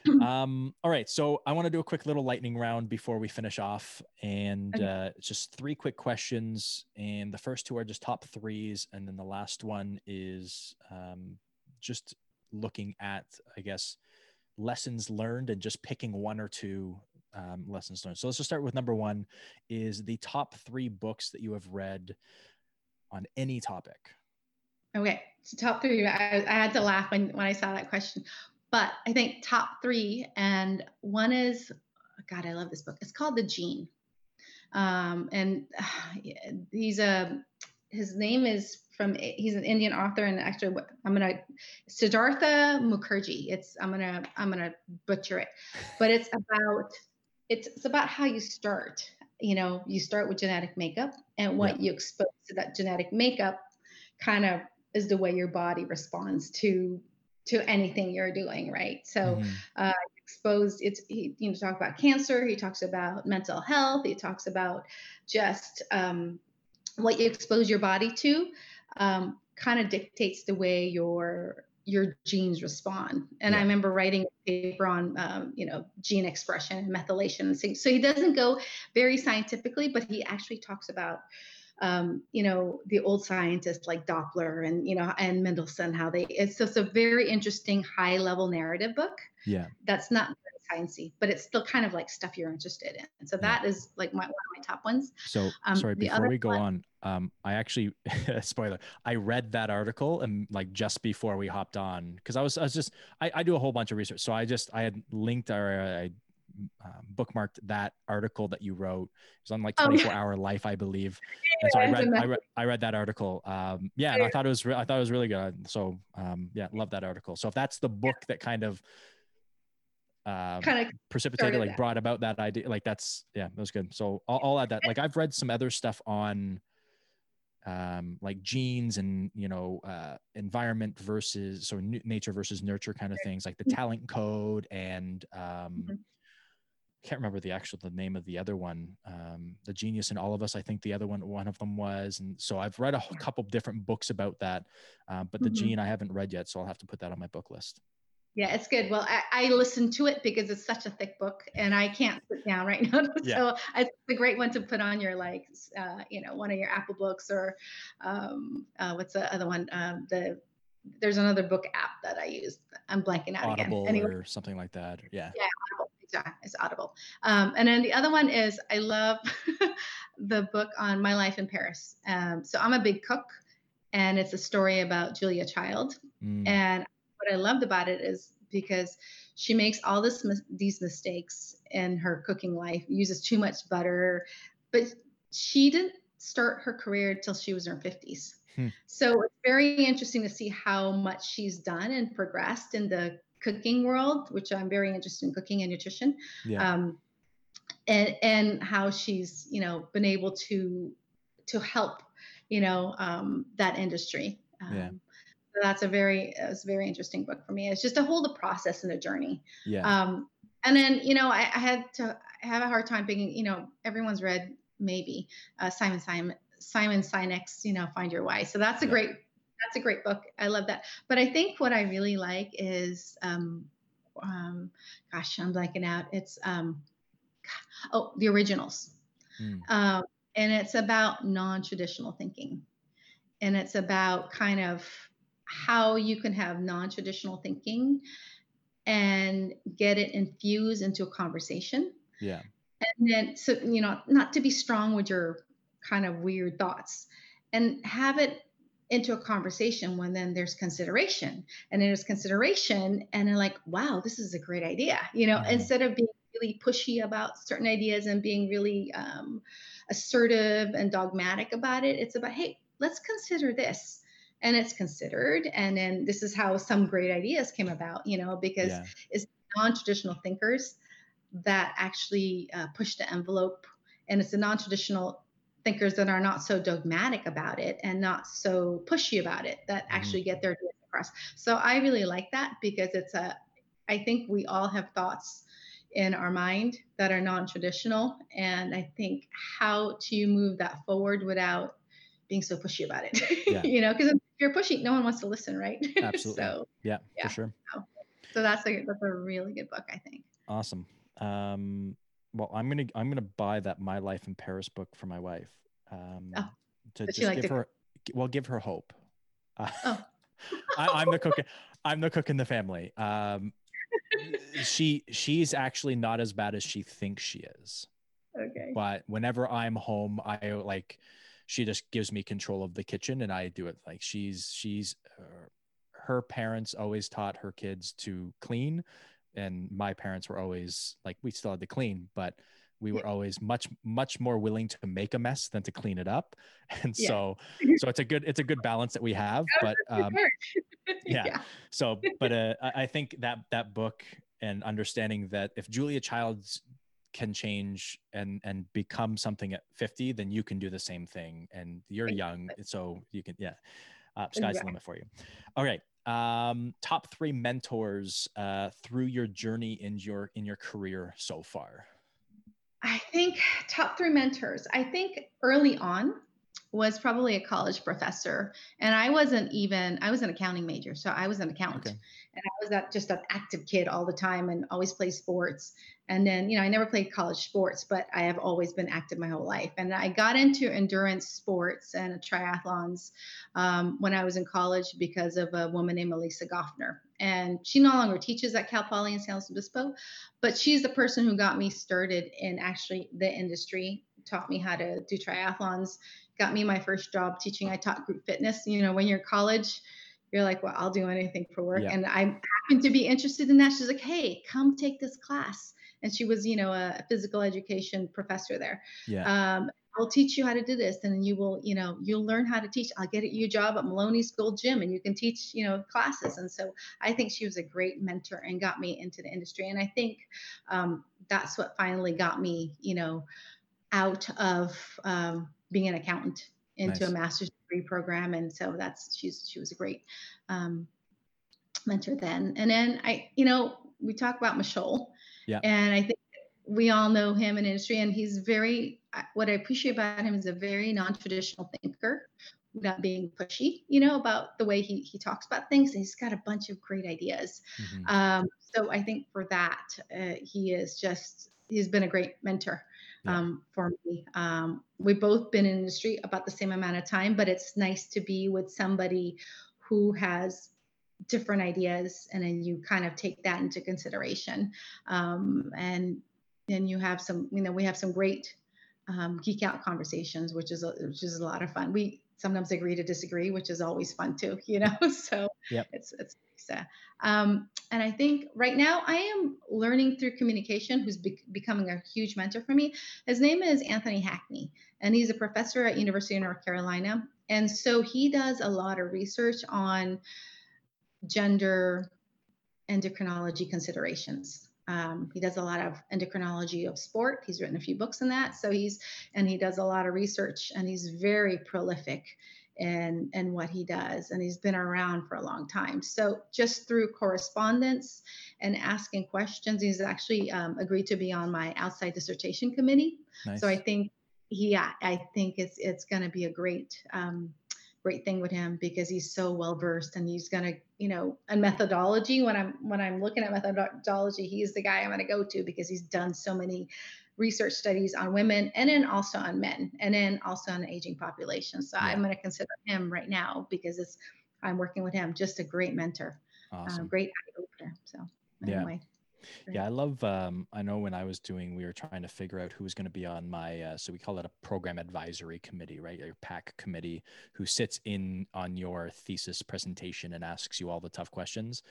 Um, all right, so I want to do a quick little lightning round before we finish off, and Okay. uh, just three quick questions. And the first two are just top threes, and then the last one is um, just looking at, I guess, lessons learned and just picking one or two um, lessons learned. So let's just start with number one: is the top three books that you have read on any topic. Okay, so top three. I, I had to laugh when, when I saw that question, but I think top three, and one is, God, I love this book. It's called The Gene, um, and he's a his name is from he's an Indian author, and actually, I'm gonna Siddhartha Mukherjee. It's I'm gonna I'm gonna butcher it, but it's about it's, it's about how you start. You know, you start with genetic makeup, and what you expose to that genetic makeup kind of is the way your body responds to to anything you're doing right so Mhm. exposed it's he you know talk about cancer he talks about mental health he talks about just um, what you expose your body to um, kind of dictates the way your your genes respond and i remember writing a paper on um, you know gene expression and methylation and things. so he doesn't go very scientifically but he actually talks about um, you know, the old scientists like Doppler and, you know, and Mendelssohn, how they, it's just a very interesting high level narrative book Yeah. that's not very sciencey, but it's still kind of like stuff you're interested in. And so Yeah. that is like my, one of my top ones. So Um, sorry, before we go one- on, um, I actually spoiler, I read that article and like just before we hopped on because I was I was just I, I do a whole bunch of research. So I just I had linked or I um, bookmarked that article that you wrote. It was on like Oh, 24 yeah. hour life, I believe. And so I read, I read I read that article. Um, yeah, and I thought it was re- I thought it was really good. So um, yeah, love that article. So if that's the book that kind of um, Kind of precipitated like that. brought about that idea like that's yeah that was good so I'll, I'll add that like i've read some other stuff on um like genes and you know uh environment versus so n- nature versus nurture kind of things like the talent code and um Mhm. Can't remember the actual the name of the other one. Um, the Genius in All of Us, I think the other one one of them was. And so I've read a Yeah. couple different books about that, uh, but the Mhm. Gene I haven't read yet, so I'll have to put that on my book list. Yeah, it's good. Well, I, I listened to it because it's such a thick book, and I can't sit down right now. Yeah. so it's a great one to put on your like, uh, you know, one of your Apple books or um, uh, what's the other one? Um, the there's another book app that I use. I'm blanking out Audible again. Anyway, or something like that. Yeah. Audible. Exactly, it's Audible. Um, and then the other one is I love the book on my life in Paris. Um, so I'm a big cook, and it's a story about Julia Child. Mm, And what I loved about it is because she makes all this these mistakes in her cooking life, uses too much butter, but she didn't start her career until she was in her 50s. Hmm. So it's very interesting to see how much she's done and progressed in the cooking world, which I'm very interested in cooking and nutrition. yeah. Um, and and how she's you know been able to to help you know um, that industry. Um, Yeah. so that's a very it's a very interesting book for me. It's just a whole the process and the journey. yeah. Um, and then you know I, I had to I have a hard time picking. You know everyone's read maybe uh, Simon Simon Simon Sinek's you know Find Your Why. So that's a Yeah. great that's a great book. I love that. But I think what I really like is um, um, gosh I'm blanking out. It's um, oh the originals. Mm, Um, and it's about non-traditional thinking and it's about kind of how you can have non-traditional thinking and get it infused into a conversation yeah. and then so you know not to be strong with your kind of weird thoughts and have it into a conversation when then there's consideration and then there's consideration and then like wow this is a great idea you know Mhm. instead of being really pushy about certain ideas and being really um, assertive and dogmatic about it it's about hey let's consider this and it's considered and then this is how some great ideas came about you know because Yeah. non-traditional thinkers that actually uh, push the envelope and it's the non-traditional thinkers that are not so dogmatic about it and not so pushy about it that Mhm. actually get their ideas across so i really like that because it's a i think we all have thoughts in our mind that are non-traditional and i think how to move that forward without being so pushy about it Yeah. you know because if you're pushy no one wants to listen right Absolutely. so Yeah. Yeah. For sure. so that's a that's a really good book i think Awesome. Um, well, I'm gonna I'm gonna buy that My Life in Paris book for my wife. Um, Oh, to just like give to her, well, give her hope. Uh, Oh. I, I'm the cook. I'm the cook in the family. Um, she she's actually not as bad as she thinks she is. okay But whenever I'm home, I like she just gives me control of the kitchen and I do it. Like she's she's uh, her parents always taught her kids to clean and my parents were always like we still had to clean but we were always much much more willing to make a mess than to clean it up. And Yeah. so so it's a good it's a good balance that we have but um yeah. so but uh, I think that that book and understanding that if Julia Childs can change and and become something at 50 then you can do the same thing and you're young so you can yeah. Uh, sky's the limit for you. All right um top three mentors uh through your journey in your in your career so far I think top three mentors. I think early on was probably a college professor, and I wasn't even. I was an accounting major, so I was an accountant, Okay. and I was that just an active kid all the time and always played sports. And then you know I never played college sports, but I have always been active my whole life. And I got into endurance sports and triathlons um, when I was in college because of a woman named Elisa Goffner, and she no longer teaches at Cal Poly in San Luis Obispo, but she's the person who got me started in actually the industry taught me how to do triathlons got me my first job teaching i taught group fitness you know when you're in college you're like well i'll do anything for work Yeah. and i happened to be interested in that she's like hey come take this class and she was you know a physical education professor there yeah um, I'll teach you how to do this, and you will, you know, you'll learn how to teach. I'll get you a job at Maloney's Gold Gym, and you can teach, you know, classes. And so I think she was a great mentor and got me into the industry. And I think um, that's what finally got me, you know, out of um, being an accountant into Nice. a master's degree program. And so that's she's she was a great um, mentor then. And then I, you know, we talk about Michol, Yeah. and I think we all know him in industry, and he's very. What I appreciate about him is a very non-traditional thinker, not being pushy, you know, about the way he he talks about things. He's got a bunch of great ideas. Mm-hmm. Um, so I think for that, uh, he is just he's been a great mentor um, for me. Um, we've both been in industry about the same amount of time, but it's nice to be with somebody who has different ideas and then you kind of take that into consideration um, and then you have some you know we have some great um, geek out conversations which is a, which is a lot of fun we sometimes agree to disagree which is always fun too you know so yep. it's it's um, and I think right now I am learning through communication, who's be- becoming a huge mentor for me. His name is Anthony Hackney, and he's a professor at University of North Carolina. And so he does a lot of research on gender endocrinology considerations. Um, he does a lot of endocrinology of sport. He's written a few books in that. So he's, and he does a lot of research and he's very prolific in, in what he does. And he's been around for a long time. So just through correspondence and asking questions, he's actually um, agreed to be on my outside dissertation committee. Nice. So I think, yeah, I think it's, it's going to be a great, um, great thing with him because he's so well versed and he's going to you know and methodology when i'm when i'm looking at methodology he's the guy i'm going to go to because he's done so many research studies on women and then also on men and then also on the aging population so yeah. i'm going to consider him right now because it's i'm working with him just a great mentor uh, awesome. great eye opener so anyway yeah. Yeah, I love. Um, I know when I was doing, we were trying to figure out who was going to be on my. Uh, so we call it a program advisory committee, right? Your PAC committee, who sits in on your thesis presentation and asks you all the tough questions.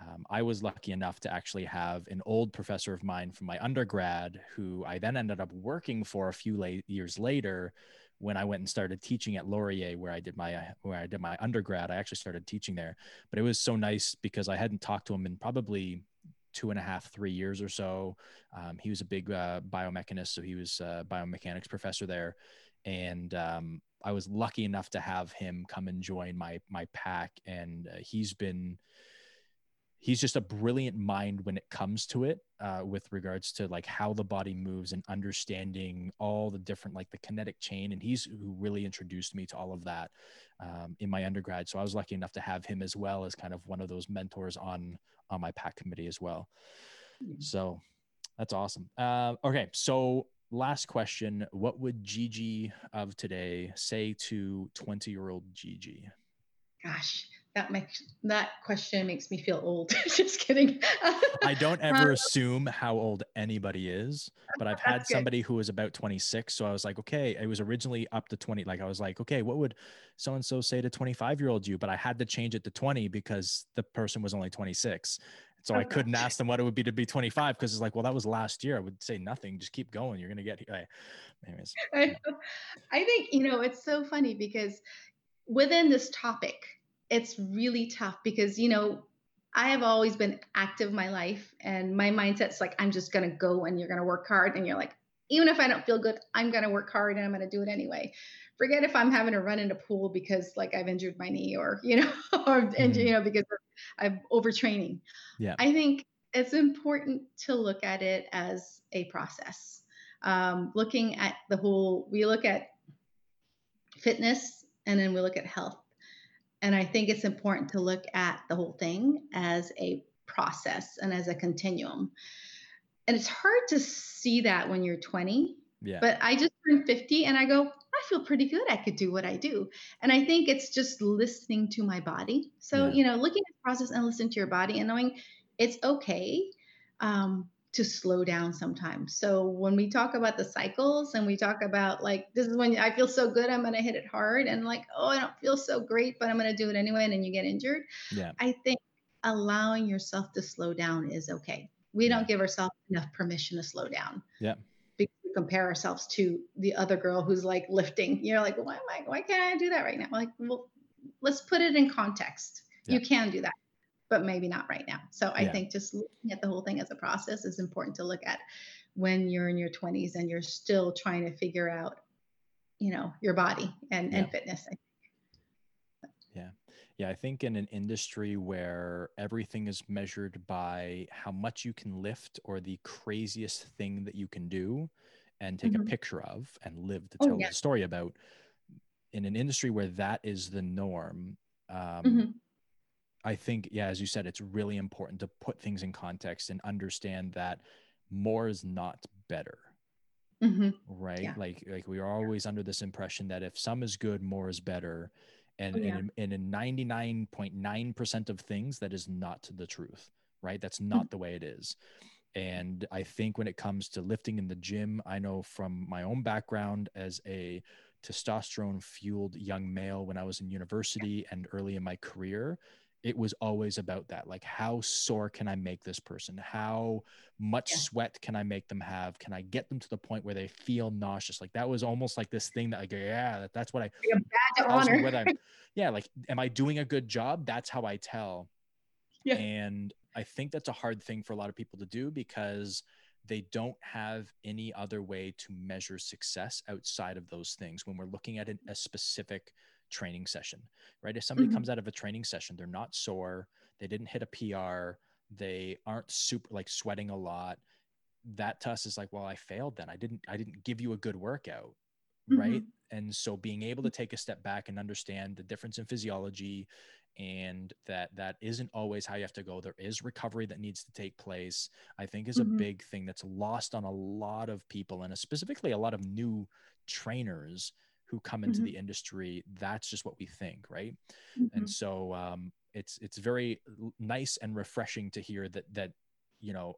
Um, I was lucky enough to actually have an old professor of mine from my undergrad, who I then ended up working for a few late years later. When I went and started teaching at Laurier, where I did my where I did my undergrad, I actually started teaching there. But it was so nice because I hadn't talked to him in probably two and a half, three years or so. Um, he was a big uh, biomechanist, so he was a biomechanics professor there, and um, I was lucky enough to have him come and join my my PAC, and uh, he's been he's just a brilliant mind when it comes to it uh, with regards to like how the body moves and understanding all the different like the kinetic chain. And he's who really introduced me to all of that um, in my undergrad. So i was lucky enough to have him as well as kind of one of those mentors on on my PAC committee as well. So that's awesome. Uh, okay. So last question. What would gigi of today say to 20 year old gigi gosh that makes that question makes me feel old. Just kidding. I don't ever um, assume how old anybody is, but I've had somebody who was about 26. So I was like, okay, it was originally up to 20. Like I was like, okay, what would so and so say to 25 year old you? But I had to change it to 20 because the person was only 26. So oh, I couldn't ask them what it would be to be 25 because it's like, well, that was last year. I would say nothing. Just keep going. You're gonna get. Hey, anyways. I think you know it's so funny because within this topic it's really tough because you know I have always been active my life and my mindset's like I'm just going to go and you're going to work hard and you're like even if I don't feel good I'm going to work hard and I'm going to do it anyway. Forget if I'm having to run in a pool because like I've injured my knee or you know or mm-hmm. you know because I'm overtraining. Yeah. I think it's important to look at it as a process. Um, looking at the whole we look at fitness and then we look at health and I think it's important to look at the whole thing as a process and as a continuum. And it's hard to see that when you're 20. Yeah. But I just turned 50 and I go, I feel pretty good. I could do what I do. And I think it's just listening to my body. So, yeah. you know, looking at the process and listening to your body and knowing it's okay. Um, to slow down sometimes. So when we talk about the cycles and we talk about like this is when I feel so good, I'm gonna hit it hard, and like oh I don't feel so great, but I'm gonna do it anyway, and then you get injured. Yeah. I think allowing yourself to slow down is okay. We yeah. don't give ourselves enough permission to slow down. Yeah. Because we compare ourselves to the other girl who's like lifting. You're like, why am I? Why can't I do that right now? Like, well, let's put it in context. Yeah. You can do that but maybe not right now. So I yeah. think just looking at the whole thing as a process is important to look at when you're in your 20s and you're still trying to figure out, you know, your body and, yeah. and fitness. Yeah. Yeah, I think in an industry where everything is measured by how much you can lift or the craziest thing that you can do and take Mhm. a picture of and live to Oh, tell yeah. the story about, in an industry where that is the norm, um, Mhm. I think, yeah, as you said, it's really important to put things in context and understand that more is not better Mhm. right? Yeah. like like we are always under this impression that if some is good more is better. And Oh, yeah. and, in- and in 99.9% of things that is not the truth right? That's not the way it is. And i think when it comes to lifting in the gym i know from my own background as a testosterone fueled young male when i was in university and early in my career it was always about that like how sore can i make this person how much Yeah. sweat can i make them have can i get them to the point where they feel nauseous like that was almost like this thing that i go yeah that, that's what i Like a badge of tells me honor. whether i'm yeah like am i doing a good job that's how i tell Yeah. and i think that's a hard thing for a lot of people to do because they don't have any other way to measure success outside of those things when we're looking at an, a specific training session right if somebody Mhm. comes out of a training session they're not sore they didn't hit a pr they aren't super like sweating a lot that to us is like well i failed then i didn't i didn't give you a good workout right Mhm. and so being able to take a step back and understand the difference in physiology and that that isn't always how you have to go there is recovery that needs to take place i think is a Mhm. big thing that's lost on a lot of people and specifically a lot of new trainers who come into Mhm. the industry that's just what we think right Mhm. and so um, it's it's very nice and refreshing to hear that that you know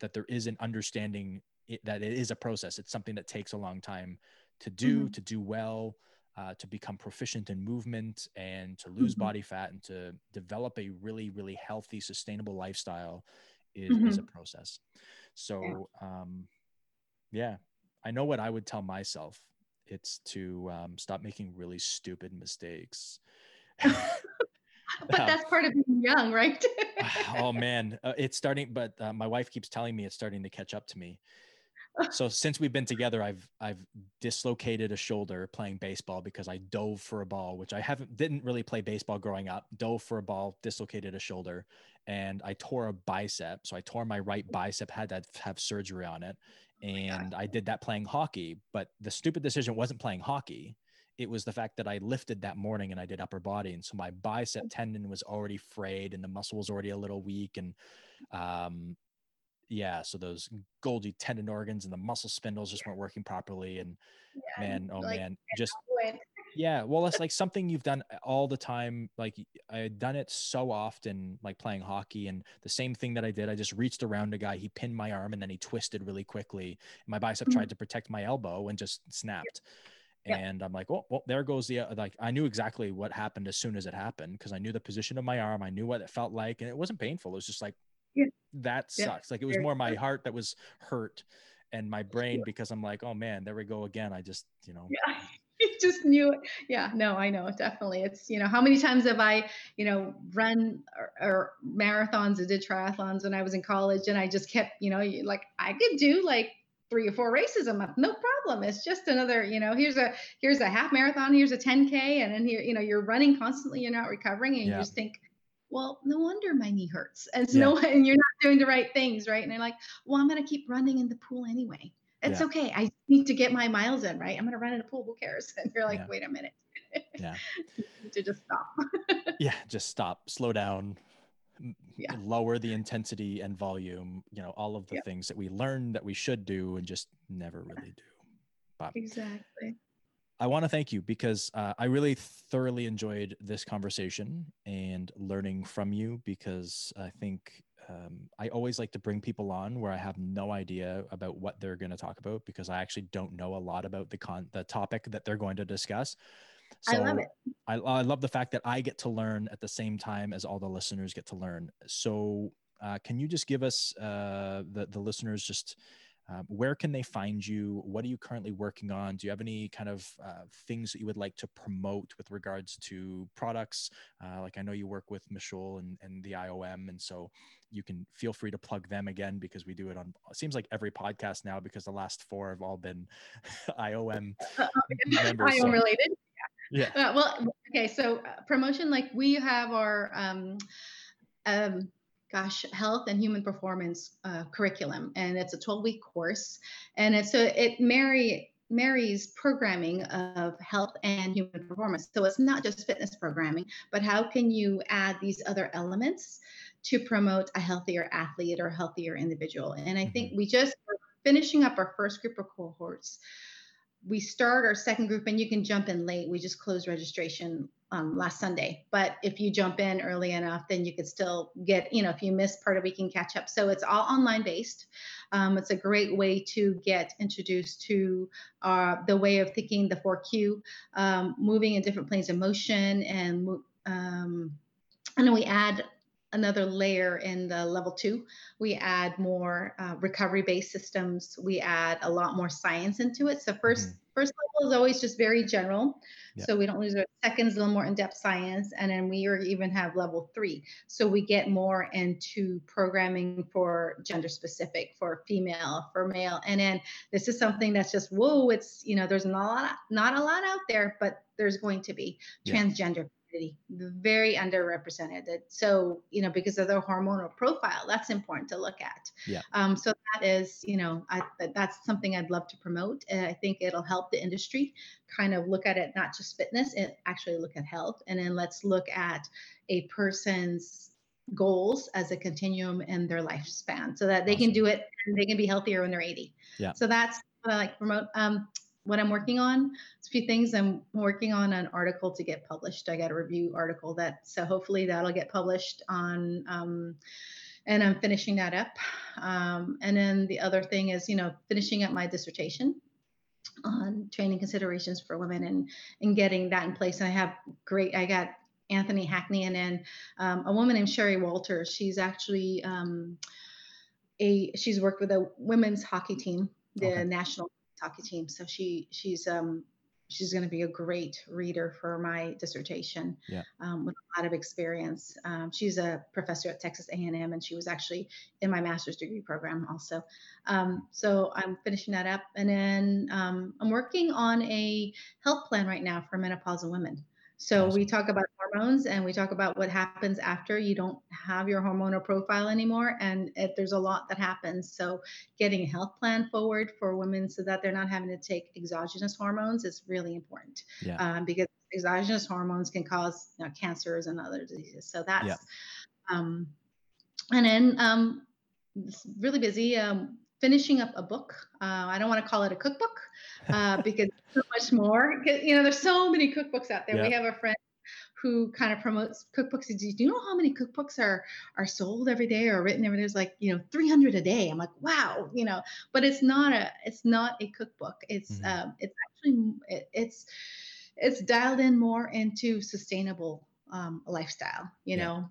that there is an understanding it, that it is a process it's something that takes a long time to do Mhm. to do well uh, to become proficient in movement and to lose Mhm. body fat and to develop a really really healthy sustainable lifestyle is, is a Mhm. process so um, yeah i know what i would tell myself it's to um, stop making really stupid mistakes. But Um, that's part of being young, right? oh man. Uh, it's starting but uh, my wife keeps telling me it's starting to catch up to me. So since we've been together i've i've dislocated a shoulder playing baseball because i dove for a ball which i haven't didn't really play baseball growing up dove for a ball dislocated a shoulder and i tore a bicep. So i tore my right bicep had to have surgery on it and i did that playing hockey but the stupid decision wasn't playing hockey it was the fact that I lifted that morning and I did upper body. And so my bicep tendon was already frayed and the muscle was already a little weak. And um, yeah, so those Golgi tendon organs and the muscle spindles just weren't working properly. And Yeah, man, oh like, man, just. Yeah. Well, it's like something you've done all the time. Like I had done it so often, like playing hockey, and the same thing that I did. I just reached around a guy, he pinned my arm, and then he twisted really quickly. My bicep Mhm. tried to protect my elbow and just snapped. Yeah. And I'm like, oh, well, there goes the uh, like. I knew exactly what happened as soon as it happened because I knew the position of my arm. I knew what it felt like, and it wasn't painful. It was just like, Yeah. that Yeah. sucks. Like it was more my heart that was hurt, and my brain because I'm like, oh man, there we go again. I just, you know, Yeah. You just knew it. Yeah, no, I know. Definitely. It's, you know, how many times have I, you know, run or, or marathons or did triathlons when I was in college and I just kept, you know, like I could do like three or four races a month. No problem. It's just another, you know, here's a here's a half marathon, here's a 10K, and then here, you know, you're running constantly, you're not recovering, and Yeah. you just think, well, no wonder my knee hurts. And so no, and you're not doing the right things, right? And they're like, well, I'm gonna keep running in the pool anyway. It's Yeah. okay. I need to get my miles in, right? I'm gonna run in a pool. Who cares? And you're like, Yeah. wait a minute. Yeah. To just stop. yeah, just stop, slow down, Yeah. lower the intensity and volume. You know, all of the things that we learn that we should do and just never really do. But Exactly. I want to thank you because uh, I really thoroughly enjoyed this conversation and learning from you because I think um, I always like to bring people on where I have no idea about what they're going to talk about because I actually don't know a lot about the con the topic that they're going to discuss. I love it. I, I love the fact that I get to learn at the same time as all the listeners get to learn. So, uh, can you just give us uh, the the listeners just um, where can they find you? What are you currently working on? Do you have any kind of uh, things that you would like to promote with regards to products? Uh, like I know you work with Michol and, and the IOM, and so you can feel free to plug them again because we do it on. It seems like every podcast now because the last four have all been IOM members. I so- related. Yeah. Uh, well, okay. So uh, promotion, like we have our, um, um, gosh, health and human performance uh, curriculum, and it's a 12 week course, and it's so it marry marries programming of health and human performance. So it's not just fitness programming, but how can you add these other elements to promote a healthier athlete or healthier individual? And I think Mhm. we just finishing up our first group of cohorts. We start our second group, and you can jump in late. We just closed registration um, last Sunday. But if you jump in early enough, then you could still get, you know, if you miss part of you can catch up. So it's all online based. Um, it's a great way to get introduced to uh, the way of thinking, the 4Q, um, moving in different planes of motion, and um, and then we add another layer in the level two. We add more uh, recovery-based systems. We add a lot more science into it. So 1st Mhm. first level is always just very general. Yeah. So we don't lose our seconds, a little more in-depth science, and then we even have level three. So we get more into programming for gender specific, for female, for male, and then this is something that's just whoa. It's you know there's not a lot, not a lot out there, but there's going to be Yeah. transgender community, very underrepresented. So, you know, because of their hormonal profile, that's important to look at. Yeah. Um, so that is, you know, I, that's something I'd love to promote. And I think it'll help the industry kind of look at it, not just fitness, and actually look at health. And then let's look at a person's goals as a continuum in their lifespan so that they can do it and they can be healthier when they're 80. Yeah. So that's what I like to promote. Um, what I'm working on. It's a few things. I'm working on an article to get published. I got a review article that, so hopefully that'll get published on, um, and I'm finishing that up. Um, and then the other thing is, you know, finishing up my dissertation on training considerations for women and and getting that in place. And I have great. I got Anthony Hackney and then um, a woman named Sherry Walters. She's actually um, a she's worked with a women's hockey team, the Okay. national hockey team. So she she's um she's going to be a great reader for my dissertation Yeah. um, with a lot of experience. Um, she's a professor at Texas A&M, and she was actually in my master's degree program also. Um, so I'm finishing that up, and then um, I'm working on a health plan right now for menopausal women. So we talk about hormones and we talk about what happens after you don't have your hormonal profile anymore. And it, there's a lot that happens. So getting a health plan forward for women so that they're not having to take exogenous hormones is really important Yeah. um, because exogenous hormones can cause you know, cancers and other diseases. So that's, Yeah. um, and then um, really busy um, finishing up a book. Uh, I don't want to call it a cookbook uh, because so much more. You know, there's so many cookbooks out there. We have a friend who kind of promotes cookbooks. Do you know how many cookbooks are are sold every day or written every day? There's like you know 300 a day. I'm like, wow, you know. But it's not a it's not a cookbook. It's Mhm. um, it's actually it, it's it's dialed in more into sustainable um, lifestyle. You Yeah. know,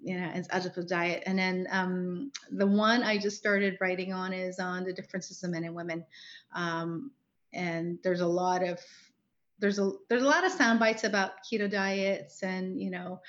you know, as adipose diet. And then um, the one I just started writing on is on the differences of men and women. Um, and there's a lot of there's a there's a lot of sound bites about keto diets and you know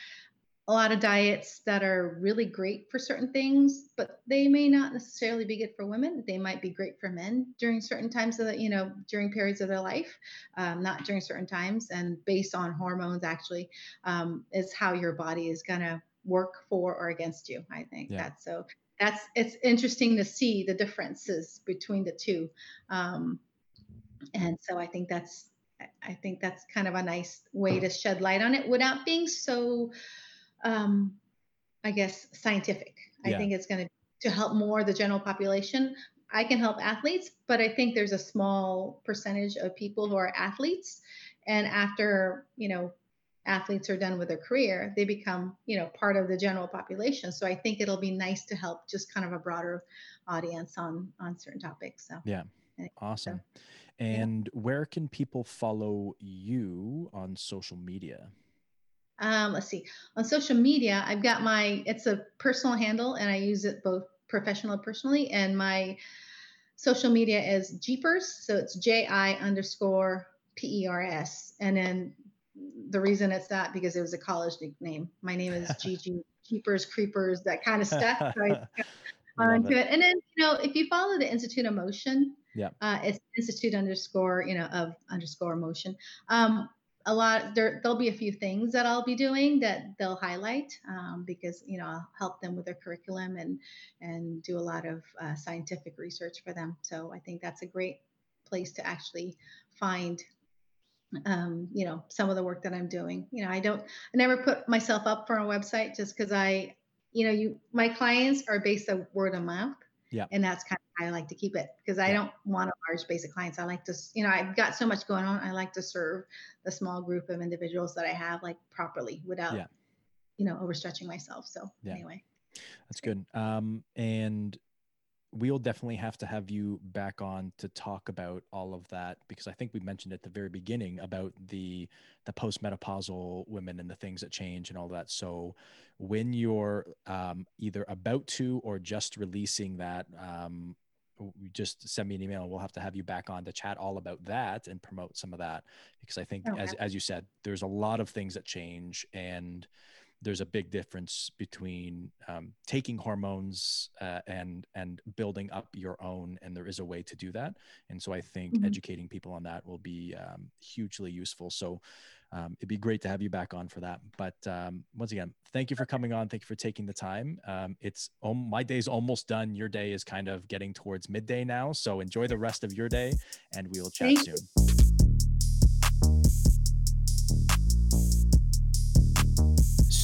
a lot of diets that are really great for certain things, but they may not necessarily be good for women. They might be great for men during certain times of the, you know, during periods of their life, um, not during certain times. And based on hormones, actually, um, is how your body is going to work for or against you. I think Yeah. that's so. That's it's interesting to see the differences between the two, um, and so I think that's I- think that's kind of a nice way to shed light on it without being so um, I guess scientific. I think it's going to to help more the general population. I can help athletes, but I think there's a small percentage of people who are athletes, and after you know athletes are done with their career, they become you know part of the general population. So I think it'll be nice to help just kind of a broader audience on on certain topics. So Yeah. Awesome. And where can people follow you on social media? Um, let's see. On social media, I've got my it's a personal handle and I use it both professional and personally. And my social media is Jeepers. So it's J I underscore P E R S. And then the reason it's that because it was a college nickname. My name is Gigi Jeepers, Creepers, that kind of stuff. So I onto it. it. And then, you know, if you follow the Institute of Motion, Yeah. uh, it's Institute underscore, you know, of underscore motion. Um, a lot there there'll be a few things that I'll be doing that they'll highlight um, because you know I'll help them with their curriculum and and do a lot of uh, scientific research for them. So I think that's a great place to actually find um, you know some of the work that I'm doing. You know I don't I never put myself up for a website just because I you know you my clients are based on word of mouth. Yeah. And that's kind of how I like to keep it because I Yeah. don't want a large base of clients. I like to, you know, I've got so much going on. I like to serve the small group of individuals that I have like properly without, Yeah. you know, overstretching myself. So Yeah. anyway, That's good. Um, and we'll definitely have to have you back on to talk about all of that because I think we mentioned at the very beginning about the the postmenopausal women and the things that change and all that. So when you're um, either about to or just releasing that, um, just send me an email. and We'll have to have you back on to chat all about that and promote some of that because I think, as as you said, there's a lot of things that change and there's a big difference between um, taking hormones uh, and and building up your own and there is a way to do that. And so i think Mhm. educating people on that will be um, hugely useful. So um, it'd be great to have you back on for that. But um, once again thank you for coming on. Thank you for taking the time. Um, it's um, my day's almost done. Your day is kind of getting towards midday now. So enjoy the rest of your day and we will chat Thank you.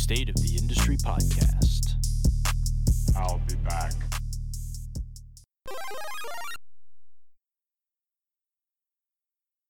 State of the Industry Podcast. I'll be back.